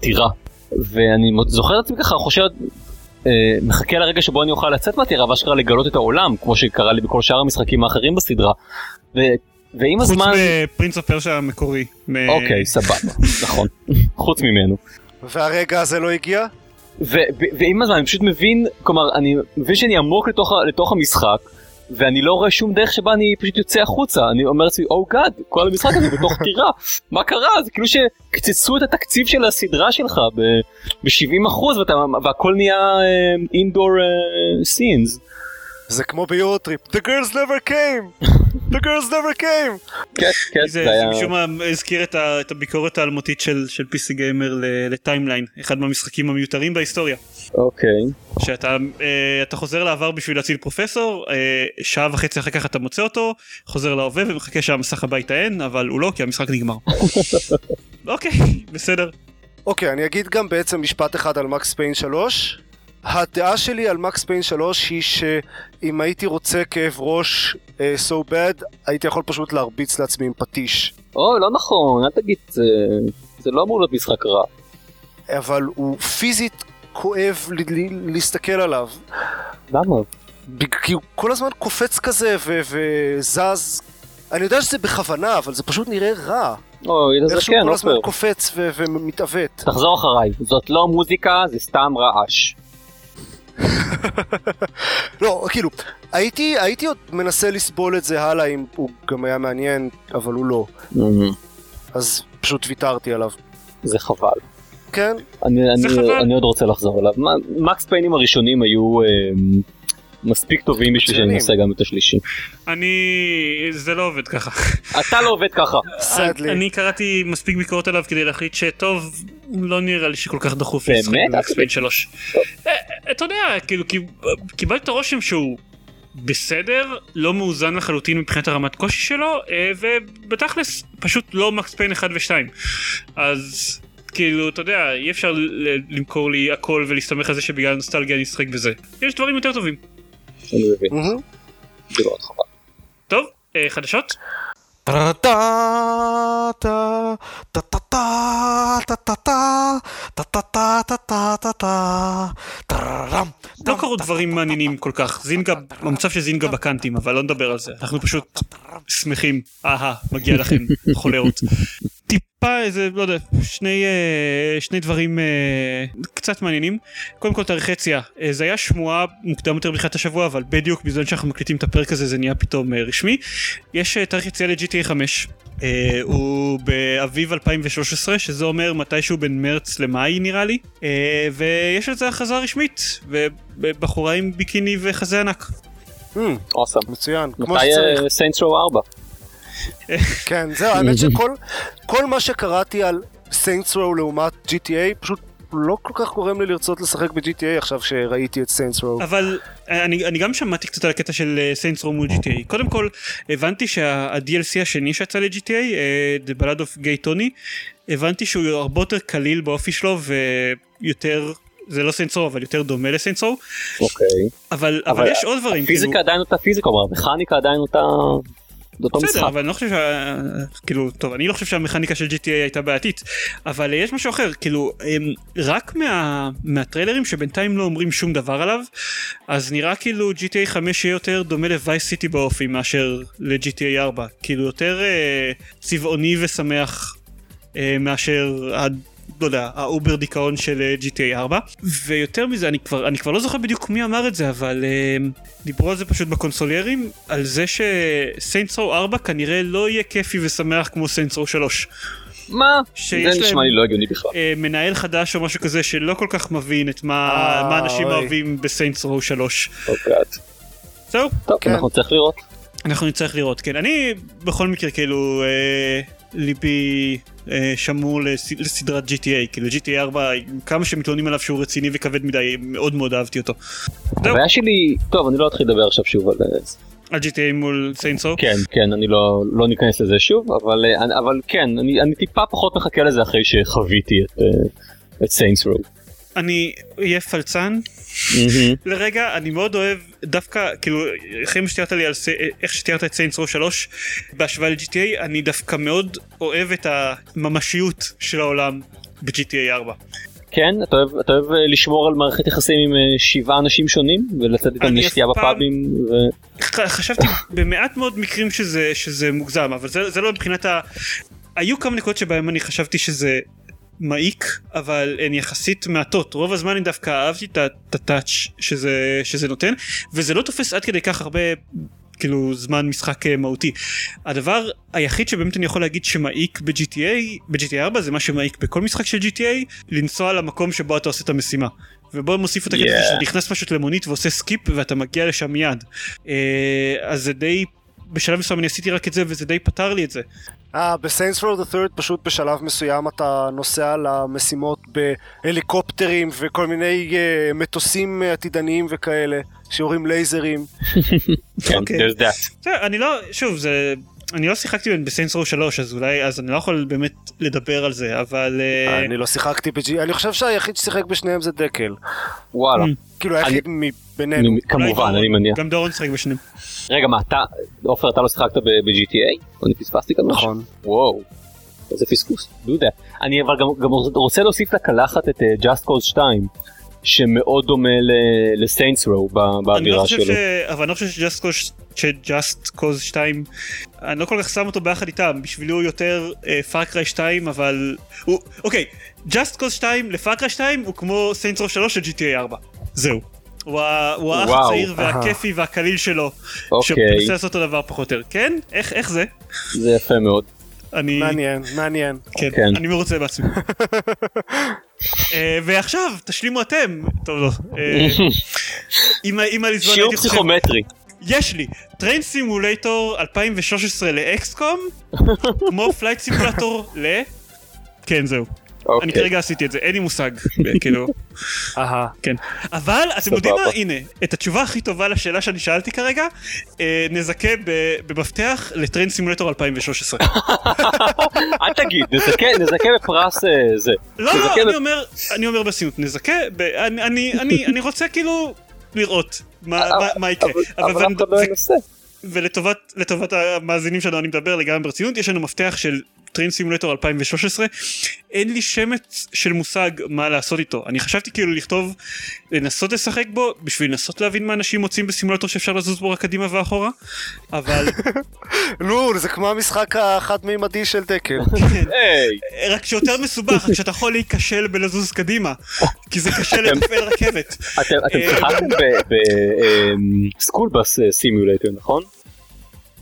Speaker 3: טירה, ואני זוכר את עצמי ככה, חושב, אה, מחכה לרגע שבו אני אוכל לצאת מהטירה ואשכרה לגלות את העולם, כמו שקרה לי בכל שאר המשחקים האחרים בסדרה. ו... ועם
Speaker 1: חוץ
Speaker 3: הזמן...
Speaker 1: מפרינס אוף פרשה המקורי. מ-
Speaker 3: אוקיי, סבבה, *laughs* נכון. חוץ ממנו.
Speaker 2: והרגע הזה לא הגיע?
Speaker 3: ו- ו- ועם הזמן אני פשוט מבין, כלומר, אני מבין שאני עמוק לתוך, לתוך המשחק, ואני לא רואה שום דרך שבה אני פשוט יוצא החוצה. אני אומר לעצמי, oh God, כל המשחק הזה בתוך טירה, מה קרה? זה כאילו שקצצו את התקציב של הסדרה שלך ב-70% והכל נהיה indoor scenes.
Speaker 2: זה כמו ב EuroTrip, The girls never came! *laughs* The girls never came!
Speaker 3: כן, כן,
Speaker 1: זה,
Speaker 3: זה
Speaker 1: זה
Speaker 3: היה...
Speaker 1: משום מה הזכיר את, ה, את הביקורת האלמותית של, של PC Gamer ל- ל Timeline, אחד מהמשחקים המיותרים בהיסטוריה.
Speaker 3: אוקיי.
Speaker 1: שאתה אה, אתה חוזר לעבר בשביל להציל פרופסור, אה, שעה וחצי אחר כך אתה מוצא אותו, חוזר להווה ומחכה שהמסך הבא יטען, אבל הוא לא כי המשחק נגמר. *laughs* אוקיי, בסדר.
Speaker 2: אוקיי, אני אגיד גם בעצם משפט אחד על מקס פיין 3. הדעה שלי על מקס פיין 3 היא שאם הייתי רוצה כאב ראש uh, so bad, הייתי יכול פשוט להרביץ לעצמי עם פטיש.
Speaker 3: אוי, לא נכון, אל תגיד, זה, זה לא אמור להיות משחק רע.
Speaker 2: אבל הוא פיזית כואב ל- ל- להסתכל עליו.
Speaker 3: למה?
Speaker 2: כי הוא כל הזמן קופץ כזה וזז. אני יודע שזה בכוונה, אבל זה פשוט נראה רע.
Speaker 3: אוי, זה
Speaker 2: איכשהו
Speaker 3: כן,
Speaker 2: כל הזמן
Speaker 3: עופר.
Speaker 2: קופץ ומתעוות.
Speaker 3: תחזור אחריי, זאת לא מוזיקה, זה סתם רעש. *laughs*
Speaker 2: לא, כאילו, הייתי, הייתי עוד מנסה לסבול את זה הלאה אם הוא גם היה מעניין, אבל הוא לא. אז פשוט ויתרתי עליו.
Speaker 3: זה חבל.
Speaker 2: כן?
Speaker 3: אני, אני. אני עוד רוצה לחזור אליו. מקס פיינים הראשונים היו, אה, מספיק טובים בשביל שאני. אנסה גם את השלישי.
Speaker 1: אני... זה לא עובד ככה.
Speaker 3: אתה לא עובד ככה.
Speaker 2: סדלי.
Speaker 1: אני קראתי מספיק ביקורות עליו כדי להחליט שטוב, לא נראה לי שכל כך דחוף? לשחק
Speaker 3: עד
Speaker 1: במקספיין
Speaker 3: כדי?
Speaker 1: 3. אתה יודע, כאילו, קיב- קיבלתי את הרושם שהוא בסדר, לא מאוזן לחלוטין מבחינת הרמת קושי שלו, אה, ובתכלס פשוט לא מקס פיין 1 ו-2. אז... כאילו, אתה יודע, אי אפשר ל- למכור לי הכל ולהסתמך על זה שבגלל נוסטלגיה אני אשחק בזה. יש דברים יותר טובים.
Speaker 3: אני מבין.
Speaker 1: טוב, אה, חדשות? לא קרו דברים מעניינים כל כך. זינגה, במצב של זינגה בקאנטים, אבל לא נדבר על זה. אנחנו פשוט שמחים. אהה, מגיע לכם, חולרות. טיפה איזה, לא יודע, שני, אה, שני דברים אה, קצת מעניינים. קודם כל תאריך יציאה. אה, זה היה שמועה מוקדם יותר בתחילת השבוע, אבל בדיוק בזמן שאנחנו מקליטים את הפרק הזה זה נהיה פתאום אה, רשמי. יש אה, תאריך יציאה ל-GTA 5. אה, הוא באביב 2013, שזה אומר מתישהו בין מרץ למאי נראה לי. אה, ויש לזה הכרזה רשמית, ובחורה עם ביקיני וחזה ענק.
Speaker 3: Awesome.
Speaker 2: מצוין, כמו
Speaker 3: מתי
Speaker 2: שצריך.
Speaker 3: Saints Row 4?
Speaker 2: כן, זהו, האמת שכל כל מה שקראתי על Saints Row לעומת GTA פשוט לא כל כך גורם לי לרצות לשחק ב-GTA עכשיו שראיתי את Saints Row.
Speaker 1: אבל אה, אני, אני גם שמעתי קצת על הקטע של Saints Row מול GTA. קודם כל, הבנתי שה-DLC השני שיצא ל-GTA, אה, The Ballad of Gay Tony, הבנתי שהוא הרבה יותר קליל באופי שלו ויותר, זה לא רו אבל יותר דומה רו,
Speaker 3: אוקיי.
Speaker 1: אבל, אבל,
Speaker 3: אבל
Speaker 1: יש עוד דברים.
Speaker 3: הפיזיקה עדיין אותה פיזיקה, כלומר המכניקה עדיין אותה... אותו
Speaker 1: בסדר,
Speaker 3: משחק.
Speaker 1: אבל אני לא חושב שה... כאילו, טוב, אני לא חושב שהמכניקה של GTA הייתה בעייתית, אבל יש משהו אחר, כאילו, הם, רק מה, מהטריילרים שבינתיים לא אומרים שום דבר עליו, אז נראה כאילו GTA 5 יהיה יותר דומה לווייס סיטי באופי מאשר ל-GTA 4, כאילו יותר אה, צבעוני ושמח אה, מאשר ה... לא יודע, ה over דיכאון של אה, GTA 4 ויותר מזה אני כבר אני כבר לא זוכר בדיוק מי אמר את זה אבל אה, דיברו על זה פשוט בקונסוליירים על זה שסיינטס רו 4 כנראה לא יהיה כיפי ושמח כמו Saints Row 3
Speaker 3: מה? זה נשמע לי לא הגיוני בכלל.
Speaker 1: אה, מנהל חדש או משהו כזה שלא כל כך מבין את מה,
Speaker 2: אה,
Speaker 1: מה אנשים
Speaker 2: אוי.
Speaker 1: אוהבים ב Saints Row 3
Speaker 3: אוקיי.
Speaker 1: זהו
Speaker 3: טוב,
Speaker 2: כן.
Speaker 3: אנחנו נצטרך לראות.
Speaker 1: אנחנו נצטרך לראות כן אני בכל מקרה כאילו אה, ליבי אה, שמור לס, לסדרת GTA כאילו GTA 4 כמה שמתלוננים עליו שהוא רציני וכבד מדי מאוד מאוד אהבתי אותו.
Speaker 3: הבעיה שלי, טוב אני לא אתחיל לדבר עכשיו שוב על אה, זה.
Speaker 1: על GTA מול Saints Row.
Speaker 3: כן כן אני לא לא ניכנס לזה שוב אבל אה, אני- אבל כן אני אני טיפה פחות מחכה לזה אחרי שחוויתי את אה, את Saints Row.
Speaker 1: אני אהיה פלצן לרגע אני מאוד אוהב דווקא כאילו אחרי שתיארת לי על איך שתיארת את סיינטס רו 3 בהשוואה ל-GTA אני דווקא מאוד אוהב את הממשיות של העולם ב-GTA 4.
Speaker 3: כן אתה אוהב אתה אוהב אה, לשמור על מערכת יחסים עם אה, שבעה אנשים שונים ולצאת איתם לשתייה בפאבים. ו...
Speaker 1: חשבתי במעט מאוד מקרים שזה שזה מוגזם אבל זה, זה לא מבחינת ה... היו כמה נקודות שבהם אני חשבתי שזה מעיק אבל הן יחסית מעטות רוב הזמן אני דווקא אהבתי את ה touch שזה שזה נותן וזה לא תופס עד כדי כך הרבה כאילו זמן משחק אה, מהותי. הדבר היחיד שבאמת אני יכול להגיד שמעיק ב-GTA, ב-GTA 4 זה מה שמעיק בכל משחק של GTA, לנסוע למקום שבו אתה עושה את המשימה. ובוא מוסיף את הקטע
Speaker 3: Yeah.
Speaker 1: שאתה נכנס פשוט למונית ועושה skip ואתה מגיע לשם מיד. אה, אז זה די, בשלב מסוים אני עשיתי רק את זה וזה די פתר לי את זה.
Speaker 2: אה, בסיינס רו the third פשוט בשלב מסוים אתה נוסע למשימות בהליקופטרים וכל מיני uh, מטוסים עתידניים וכאלה שיורים לייזרים. *laughs*
Speaker 3: כן,
Speaker 1: אוקיי.
Speaker 3: there's that.
Speaker 1: אני לא, שוב, זה... אני לא שיחקתי בסיינס רו 3 אז אולי אז אני לא יכול באמת לדבר על זה אבל אה,
Speaker 2: אני לא שיחקתי בג'י... אני חושב שהיחיד ששיחק בשניהם זה דקל.
Speaker 3: וואלה.
Speaker 2: כאילו היחיד מבינינו.
Speaker 3: כמובן אני מניח.
Speaker 1: גם דורון שיחק בשניהם.
Speaker 3: רגע מה אתה עופר אתה לא שיחקת ב-GTA? אני פספסתי כאן?
Speaker 2: נכון.
Speaker 3: וואו. איזה פספוס. that. אני אבל גם, גם רוצה להוסיף לקלחת את אה, Just Cause 2 שמאוד דומה ל Saints
Speaker 1: Row לא
Speaker 3: באווירה
Speaker 1: חושב
Speaker 3: שלו.
Speaker 1: אבל אני לא חושב ש Just Cause ש Just Cause 2 אני לא כל כך שם אותו ביחד איתם בשבילי הוא יותר Far Cry 2 אבל הוא אוקיי Just Cause 2 ל Far Cry 2 הוא כמו Saints Row 3 של GTA 4 זהו. הוא האח הצעיר. והכיפי והקליל שלו
Speaker 3: אוקיי.
Speaker 1: שמנסה לעשות אותו דבר פחות או יותר כן איך איך זה
Speaker 3: זה יפה מאוד.
Speaker 1: אני
Speaker 2: מעניין, מעניין.
Speaker 1: כן,
Speaker 3: כן.
Speaker 1: אני מרוצה בעצמי *laughs* אה, ועכשיו תשלימו אתם. טוב לא. אה, אם ה- אם הליזמן
Speaker 3: שיעור. פסיכומטרי.
Speaker 1: יש לי Train Simulator 2013 ל XCOM כמו Flight Simulator ל... כן זהו. אני
Speaker 3: אוקיי.
Speaker 1: כרגע עשיתי את זה אין לי מושג כאילו *laughs*
Speaker 2: אהה.
Speaker 1: כן אבל אתם יודעים מה. הנה את התשובה הכי טובה לשאלה שאני שאלתי כרגע אה, נזכה ב- במפתח לטריין סימולטור 2013 *laughs*
Speaker 3: אל תגיד, נזכה, נזכה בפרס אה, זה.
Speaker 1: לא לא אני אומר אני אומר ברצינות נזכה ב- אני אני אני אני רוצה כאילו לראות מה יקרה
Speaker 3: אבל אף אחד לא ינסה.
Speaker 1: ולטובת לטובת המאזינים שלנו אני מדבר לגמרי ברצינות יש לנו מפתח של Train Simulator 2013 אין לי שמץ של מושג מה לעשות איתו. אני חשבתי כאילו לכתוב לנסות לשחק בו בשביל לנסות להבין מה אנשים מוצאים בסימולטור שאפשר לזוז בו רק קדימה ואחורה אבל *laughs*
Speaker 2: נו, זה כמו המשחק החד-מימדי של דקל. *laughs*
Speaker 3: היי,
Speaker 1: רק שיותר מסובך רק שאתה יכול להיכשל בלזוז קדימה כי זה קשה לתפעל רכבת.
Speaker 3: אתם אתם
Speaker 1: אה,
Speaker 3: שיחקתם ב School Bus Simulator נכון?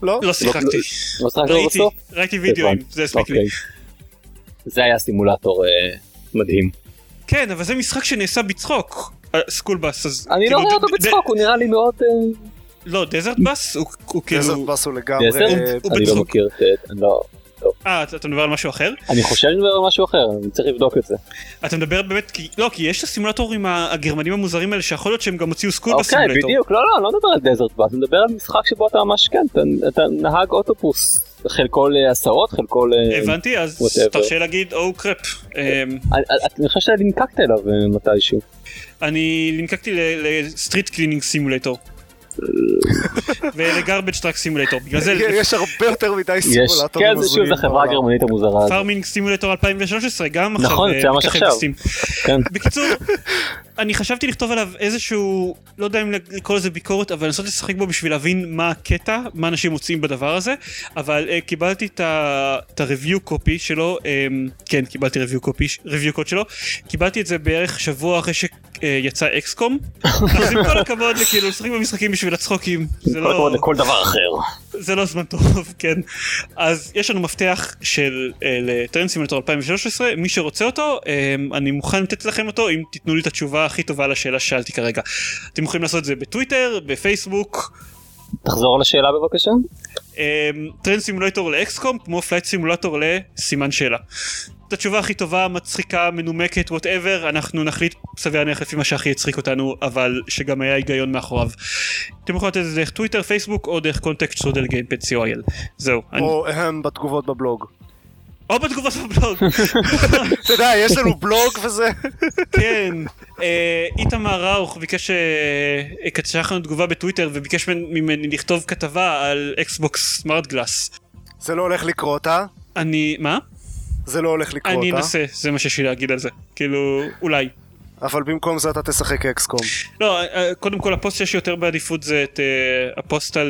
Speaker 2: לא?
Speaker 1: לא שיחקתי
Speaker 3: לא
Speaker 1: ראיתי
Speaker 3: בסוף?
Speaker 1: ראיתי וידאוים
Speaker 3: הבנתי.
Speaker 1: זה הספיק לי
Speaker 3: אוקיי. זה היה סימולטור אה, מדהים.
Speaker 1: כן אבל זה משחק שנעשה בצחוק School Bus אז
Speaker 3: אני
Speaker 1: כאילו,
Speaker 3: לא רואה אותו בצחוק, הוא נראה לי מאוד... אה,
Speaker 1: לא Desert Bus הוא כאילו
Speaker 2: bus הוא לגמרי...
Speaker 3: Desert?
Speaker 2: אה,
Speaker 3: אני לא. מכיר את...
Speaker 1: אה אתה מדבר על משהו אחר
Speaker 3: אני חושב שאני מדבר על משהו אחר, אני צריך לבדוק את זה.
Speaker 1: אתה מדבר באמת כי לא כי יש את הסימולטורים הגרמנים המוזרים האלה שיכול להיות שהם גם הוציאו School
Speaker 3: אוקיי,
Speaker 1: Bus Simulator.
Speaker 3: בדיוק, לא, לא, אני לא מדבר על Desert Bus, אני מדבר על משחק שבו אתה ממש, כן, אתה- אתה נהג אוטובוס. חלקו להסעות, חלקו ל...
Speaker 1: הבנתי אז. תרשה להגיד oh crap. אמ,
Speaker 3: אני- אני אני חושב שלינקקת אליו אה, מתישהו.
Speaker 1: אני לינקקתי ל Street Cleaning Simulator. ול Garbage Truck Simulator בגלל זה *laughs*
Speaker 2: יש הרבה יותר מדי
Speaker 3: יש,
Speaker 2: סימולטורים
Speaker 3: כן, זה שוב, זה חברה
Speaker 2: בעולם.
Speaker 3: גרמנית המוזרה הזאת.
Speaker 1: Farming Simulator 2013 גם עכשיו
Speaker 3: נכון,
Speaker 1: אה,
Speaker 3: זה ממש עכשיו. כן.
Speaker 1: בקיצור אני חשבתי לכתוב עליו איזשהו לא יודע אם לקרוא לזה ביקורת אבל לנסות לשחק בו בשביל להבין מה הקטע מה אנשים מוצאים בדבר הזה אבל uh, קיבלתי את ה-review קופי שלו um, כן קיבלתי review קופי review קוד שלו קיבלתי את זה בערך שבוע אחרי שיצא אקסקום אז עם כל הכבוד לכאילו לשחק במשחקים בשביל הצחוקים זה
Speaker 3: כל הכבוד
Speaker 1: לא
Speaker 3: לכל דבר אחר.
Speaker 1: זה לא זמן טוב *laughs* כן אז יש לנו מפתח של אה, לטרנד סימולטור 2013 מי שרוצה אותו אה, אני מוכן לתת לכם אותו אם תיתנו לי את התשובה הכי טובה לשאלה ששאלתי כרגע אתם יכולים לעשות את זה בטוויטר בפייסבוק
Speaker 3: תחזור על השאלה בבקשה.
Speaker 1: אה, Train Simulator ל XCOM כמו Flight Simulator לסימן שאלה. את התשובה הכי טובה מצחיקה מנומקת whatever אנחנו נחליט סביר להניח לפי מה שהכי הצחיק אותנו אבל שגם היה היגיון מאחוריו. אתם יכולים לתת את זה דרך טוויטר פייסבוק או דרך contact שטרודל Gamepod co.il זהו. אני-
Speaker 2: או הם בתגובות בבלוג.
Speaker 1: או בתגובות בבלוג. *laughs*
Speaker 2: אתה יודע, יש לנו בלוג וזה. *laughs*
Speaker 1: כן. אה, איתמר ראוך ביקש, אה, שלח לנו תגובה בטוויטר וביקש ממני- לכתוב כתבה על Xbox SmartGlass.
Speaker 2: זה לא הולך לקרות, אה?
Speaker 1: אני, מה?
Speaker 2: זה לא הולך לקרות,
Speaker 1: אני
Speaker 2: אה?
Speaker 1: אנסה, זה מה שיש לי להגיד על זה. כאילו, אולי.
Speaker 2: אבל במקום זה אתה תשחק XCOM.
Speaker 1: לא, אה, קודם כל הפוסט שיש יותר בעדיפות זה את אה, הפוסט אה,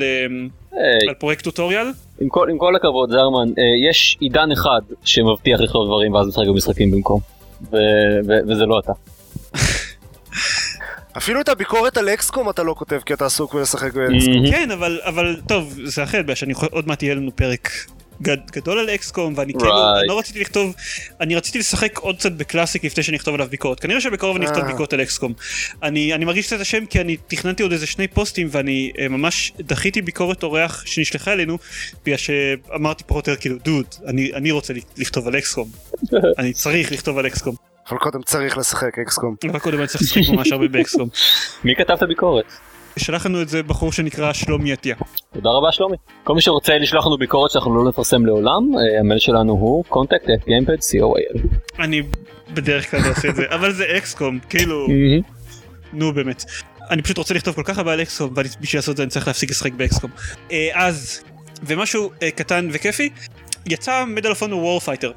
Speaker 1: על פרויקט tutorial.
Speaker 3: עם כל- עם כל הכבוד זרמן, אה, יש עידן אחד שמבטיח לכתוב דברים ואז משחק במשחקים במקום. ו- ו- וזה לא אתה. *laughs*
Speaker 2: אפילו את הביקורת על אקסקום אתה לא כותב כי אתה עסוק בלשחק באקסקום.
Speaker 1: כן, אבל, אבל טוב, זה אחרת, בגלל שאני יכול- עוד מעט יהיה לנו פרק גדול על אקסקום, ואני כאילו,
Speaker 3: Right.
Speaker 1: אני לא רציתי לכתוב, אני רציתי לשחק עוד קצת בקלאסיק לפני שאני אכתוב עליו ביקורת. כנראה שבקרוב אני אכתוב
Speaker 2: אה.
Speaker 1: ביקורת על אקסקום. אני, אני מרגיש קצת אשם כי אני תכננתי עוד איזה שני פוסטים ואני אה, ממש דחיתי ביקורת אורח שנשלחה אלינו, בגלל שאמרתי פחות או יותר כאילו, דוד, אני, אני רוצה לכתוב על אקסקום. *laughs* אני צריך לכתוב על אקסקום.
Speaker 2: אבל קודם צריך לשחק אקסקום.
Speaker 1: אבל קודם אני צריך לשחק ממש הרבה באקסקום.
Speaker 3: מי כתב את הביקורת?
Speaker 1: שלח לנו את זה בחור שנקרא שלומי עטיה.
Speaker 3: תודה רבה שלומי. כל מי שרוצה לשלוח לנו ביקורת שאנחנו לא נפרסם לעולם, אה, המייל שלנו הוא contact at gamepad co.il.
Speaker 1: אני בדרך כלל לא עושה את זה, אבל זה אקסקום, כאילו, נו באמת. אני פשוט רוצה לכתוב כל כך הרבה על אקסקום, ובשביל לעשות את זה אני צריך להפסיק לשחק באקסקום. אה, אז, ומשהו אה, קטן וכיפי, יצא Medal of Honor Warfighter.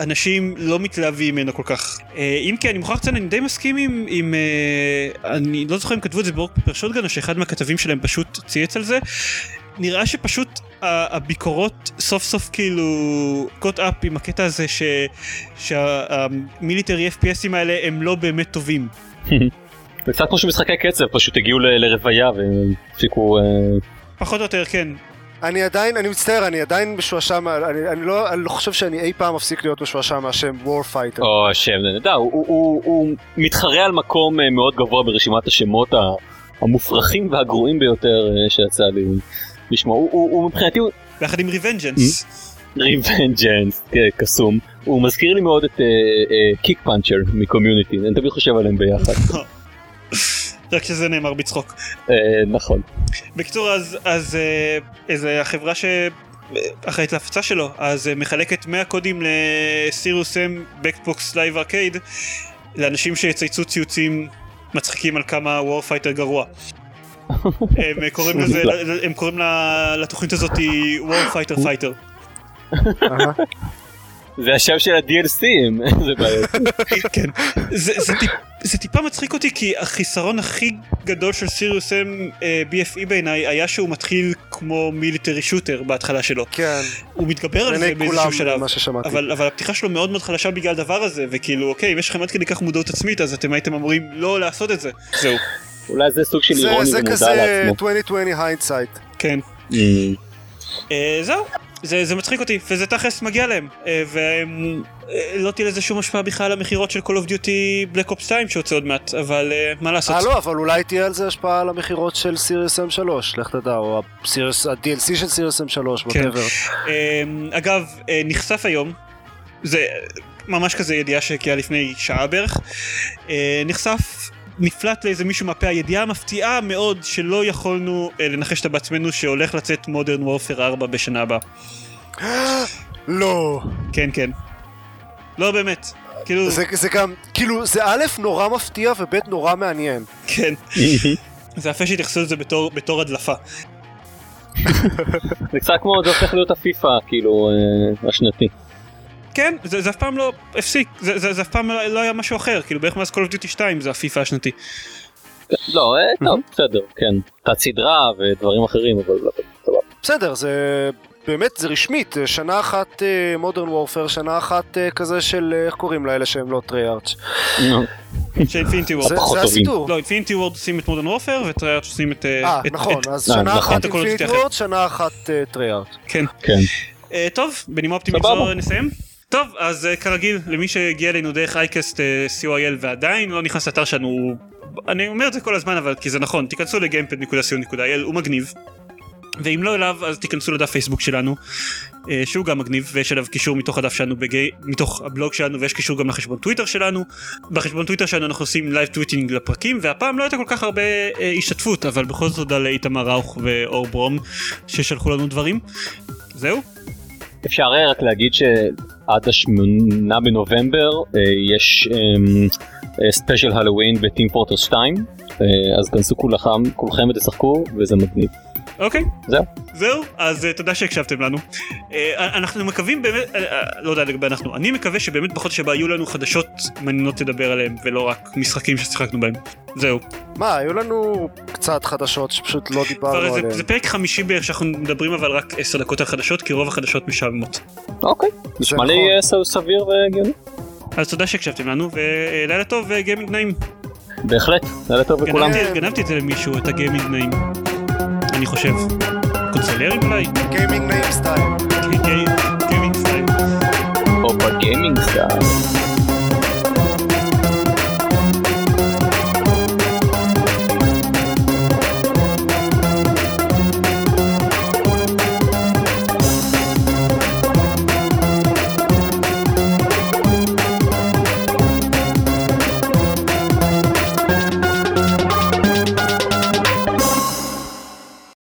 Speaker 1: אנשים לא מתלהבים ממנו כל כך. אה, אם כי אני מוכרח לציין, אני די מסכים עם, עם אה, אני לא זוכר אם כתבו את זה ב Rock Paper Shotgun, או שאחד מהכתבים שלהם פשוט צייץ על זה. נראה שפשוט הביקורות סוף סוף כאילו caught up עם הקטע הזה ש... שה military FPS ים האלה הם לא באמת טובים.
Speaker 3: זה קצת כמו שמשחקי קצב פשוט הגיעו לרוויה והפסיקו... אה,
Speaker 1: פחות או יותר כן.
Speaker 2: אני עדיין, אני מצטער, אני עדיין משועשע, מה- אני, אני, לא, אני לא חושב שאני אי פעם אפסיק להיות משועשע מהשם Warfighter.
Speaker 3: או השם, זה נדע, הוא, הוא, הוא, הוא מתחרה על מקום אה, מאוד גבוה ברשימת השמות המופרכים והגרועים ביותר שיצא לי לשמוע. הוא, הוא, הוא מבחינתי
Speaker 1: ביחד עם Revengeance.
Speaker 3: Revengeance קסום. הוא מזכיר לי מאוד את Kickpuncher מ Community, אני תמיד חושב עליהם ביחד. *laughs*
Speaker 1: רק שזה נאמר בצחוק.
Speaker 3: אה, נכון.
Speaker 1: בקיצור אז אז אה, איזה החברה שאחראית להפצה שלו אז אה, מחלקת 100 קודים ל Serious Sam ב Xbox Live Arcade לאנשים שיצייצו ציוצים מצחיקים על כמה Warfighter גרוע. *laughs* הם קוראים לזה הם קוראים לתוכנית הזאת Warfighter
Speaker 2: Fighter.
Speaker 3: זה השם של ה-DLC, זה בעיות.
Speaker 1: כן. זה, זה, טיפ, זה טיפה מצחיק אותי כי החיסרון הכי גדול של סיריוס אם אה, BFE בעיניי היה שהוא מתחיל כמו מיליטרי שוטר בהתחלה שלו.
Speaker 2: כן,
Speaker 1: הוא מתגבר על זה באיזשהו שלב.
Speaker 2: מה ששמעתי.
Speaker 1: אבל, אבל הפתיחה שלו מאוד מאוד חלשה בגלל הדבר הזה וכאילו אוקיי אם יש לכם עד כדי כך מודעות עצמית אז אתם הייתם אמורים לא לעשות את זה. זהו.
Speaker 3: אולי זה סוג של
Speaker 2: זה,
Speaker 3: אירוני
Speaker 2: זה
Speaker 3: ומודע
Speaker 2: כזה
Speaker 3: לעצמו.
Speaker 2: 2020 hindsight.
Speaker 1: כן.
Speaker 3: Mm.
Speaker 1: אה, זהו. זה, זה מצחיק אותי וזה תכלס מגיע להם אה, ולא תהיה לזה שום השפעה בכלל על המכירות של Call of Duty Black Ops 2 שיוצא עוד מעט אבל אה, מה לעשות.
Speaker 2: אה לא, אבל אולי תהיה על זה השפעה על המכירות של סיריוס M3, לך תדע, או ה-DLC של סיריוס M3,
Speaker 1: כן. אמ, אגב, אה, נחשף היום, זה ממש כזה ידיעה שהגיעה לפני שעה בערך, אה, נחשף, נפלט לאיזה מישהו מהפה הידיעה המפתיעה מאוד שלא יכולנו אה, לנחש אותה בעצמנו שהולך לצאת מודרן וורפר 4 בשנה הבאה. *gasps*
Speaker 2: לא.
Speaker 1: כן, כן. לא באמת. כאילו,
Speaker 2: זה, זה גם, כאילו, זה א', נורא מפתיע, וב', נורא מעניין.
Speaker 1: כן. *laughs* זה יפה שהתייחסו לזה בתור, בתור הדלפה. *laughs*
Speaker 3: זה קצת כמו, זה הופך להיות הפיפא, כאילו, אה, השנתי.
Speaker 1: כן, זה, זה אף פעם לא הפסיק, זה, זה, זה אף פעם לא, לא היה משהו אחר, כאילו בערך מאז Call of Duty 2 זה הפיפא השנטי.
Speaker 3: לא, אה, טוב, בסדר, כן. תת סדרה ודברים אחרים, אבל לא, סבבה.
Speaker 2: בסדר, זה... באמת, זה רשמית, שנה אחת Modern Warfare, שנה אחת אה, כזה של, אה, איך קוראים לאלה שהם לא Treyarch.
Speaker 3: נו,
Speaker 1: ש
Speaker 2: Infinity
Speaker 3: Ward.
Speaker 2: זה. הסידור.
Speaker 1: לא, Infinity Ward עושים את Modern Warfare ו Treyarch עושים את...
Speaker 2: אה, נכון, אז
Speaker 3: אה,
Speaker 2: שנה
Speaker 3: נכון.
Speaker 2: אחת
Speaker 1: אחר.
Speaker 2: Ward, שנה אחת Treyarch.
Speaker 1: כן.
Speaker 3: כן.
Speaker 1: אה, טוב, בנימה אופטימית. זו נסיים. טוב, אז אה, כרגיל, למי שהגיע אלינו דרך icast אה, co.il ועדיין לא נכנס לאתר שלנו, אני אומר את זה כל הזמן אבל כי זה נכון, תיכנסו ל Gamepod.co.il, הוא מגניב. ואם לא אליו אז תיכנסו לדף פייסבוק שלנו אה, שהוא גם מגניב ויש אליו קישור מתוך הדף שלנו בגי... מתוך הבלוג שלנו ויש קישור גם לחשבון טוויטר שלנו. בחשבון טוויטר שלנו אנחנו עושים live tweeting לפרקים והפעם לא הייתה כל כך הרבה אה, השתתפות אבל בכל זאת תודה לאיתמר ראוך ואור ברום ששלחו לנו דברים. זהו
Speaker 3: אפשר אה, רק להגיד שעד השמונה בנובמבר אה, יש ספיישל הלואוין בטים פורטר 2, אה, אז כנסו כולכם ותשחקו וזה מגניב.
Speaker 1: אוקיי
Speaker 3: זהו.
Speaker 1: זהו אז uh, תודה שהקשבתם לנו uh, אנחנו מקווים באמת uh, uh, לא יודע לגבי אנחנו אני מקווה שבאמת בחודש הבא יהיו לנו חדשות מעניינות לדבר עליהם ולא רק משחקים ששיחקנו בהם זהו
Speaker 2: מה, היו לנו קצת חדשות שפשוט לא דיברנו
Speaker 1: זה,
Speaker 2: עליהן.
Speaker 1: זה פרק חמישי בערך שאנחנו מדברים אבל רק עשר דקות על חדשות כי רוב החדשות משעממות
Speaker 3: אוקיי, נשמע לי
Speaker 2: נכון.
Speaker 3: סביר והגיוני.
Speaker 1: אז תודה שהקשבתם לנו ולילה טוב ו gaming נעים
Speaker 3: בהחלט, לילה טוב לכולם.
Speaker 1: גנבתי, גנבתי את זה למישהו את ה gaming נעים אני חושב קונסולרים אולי
Speaker 2: Gaming Style.
Speaker 1: Gaming Style
Speaker 3: או ב Gaming Star.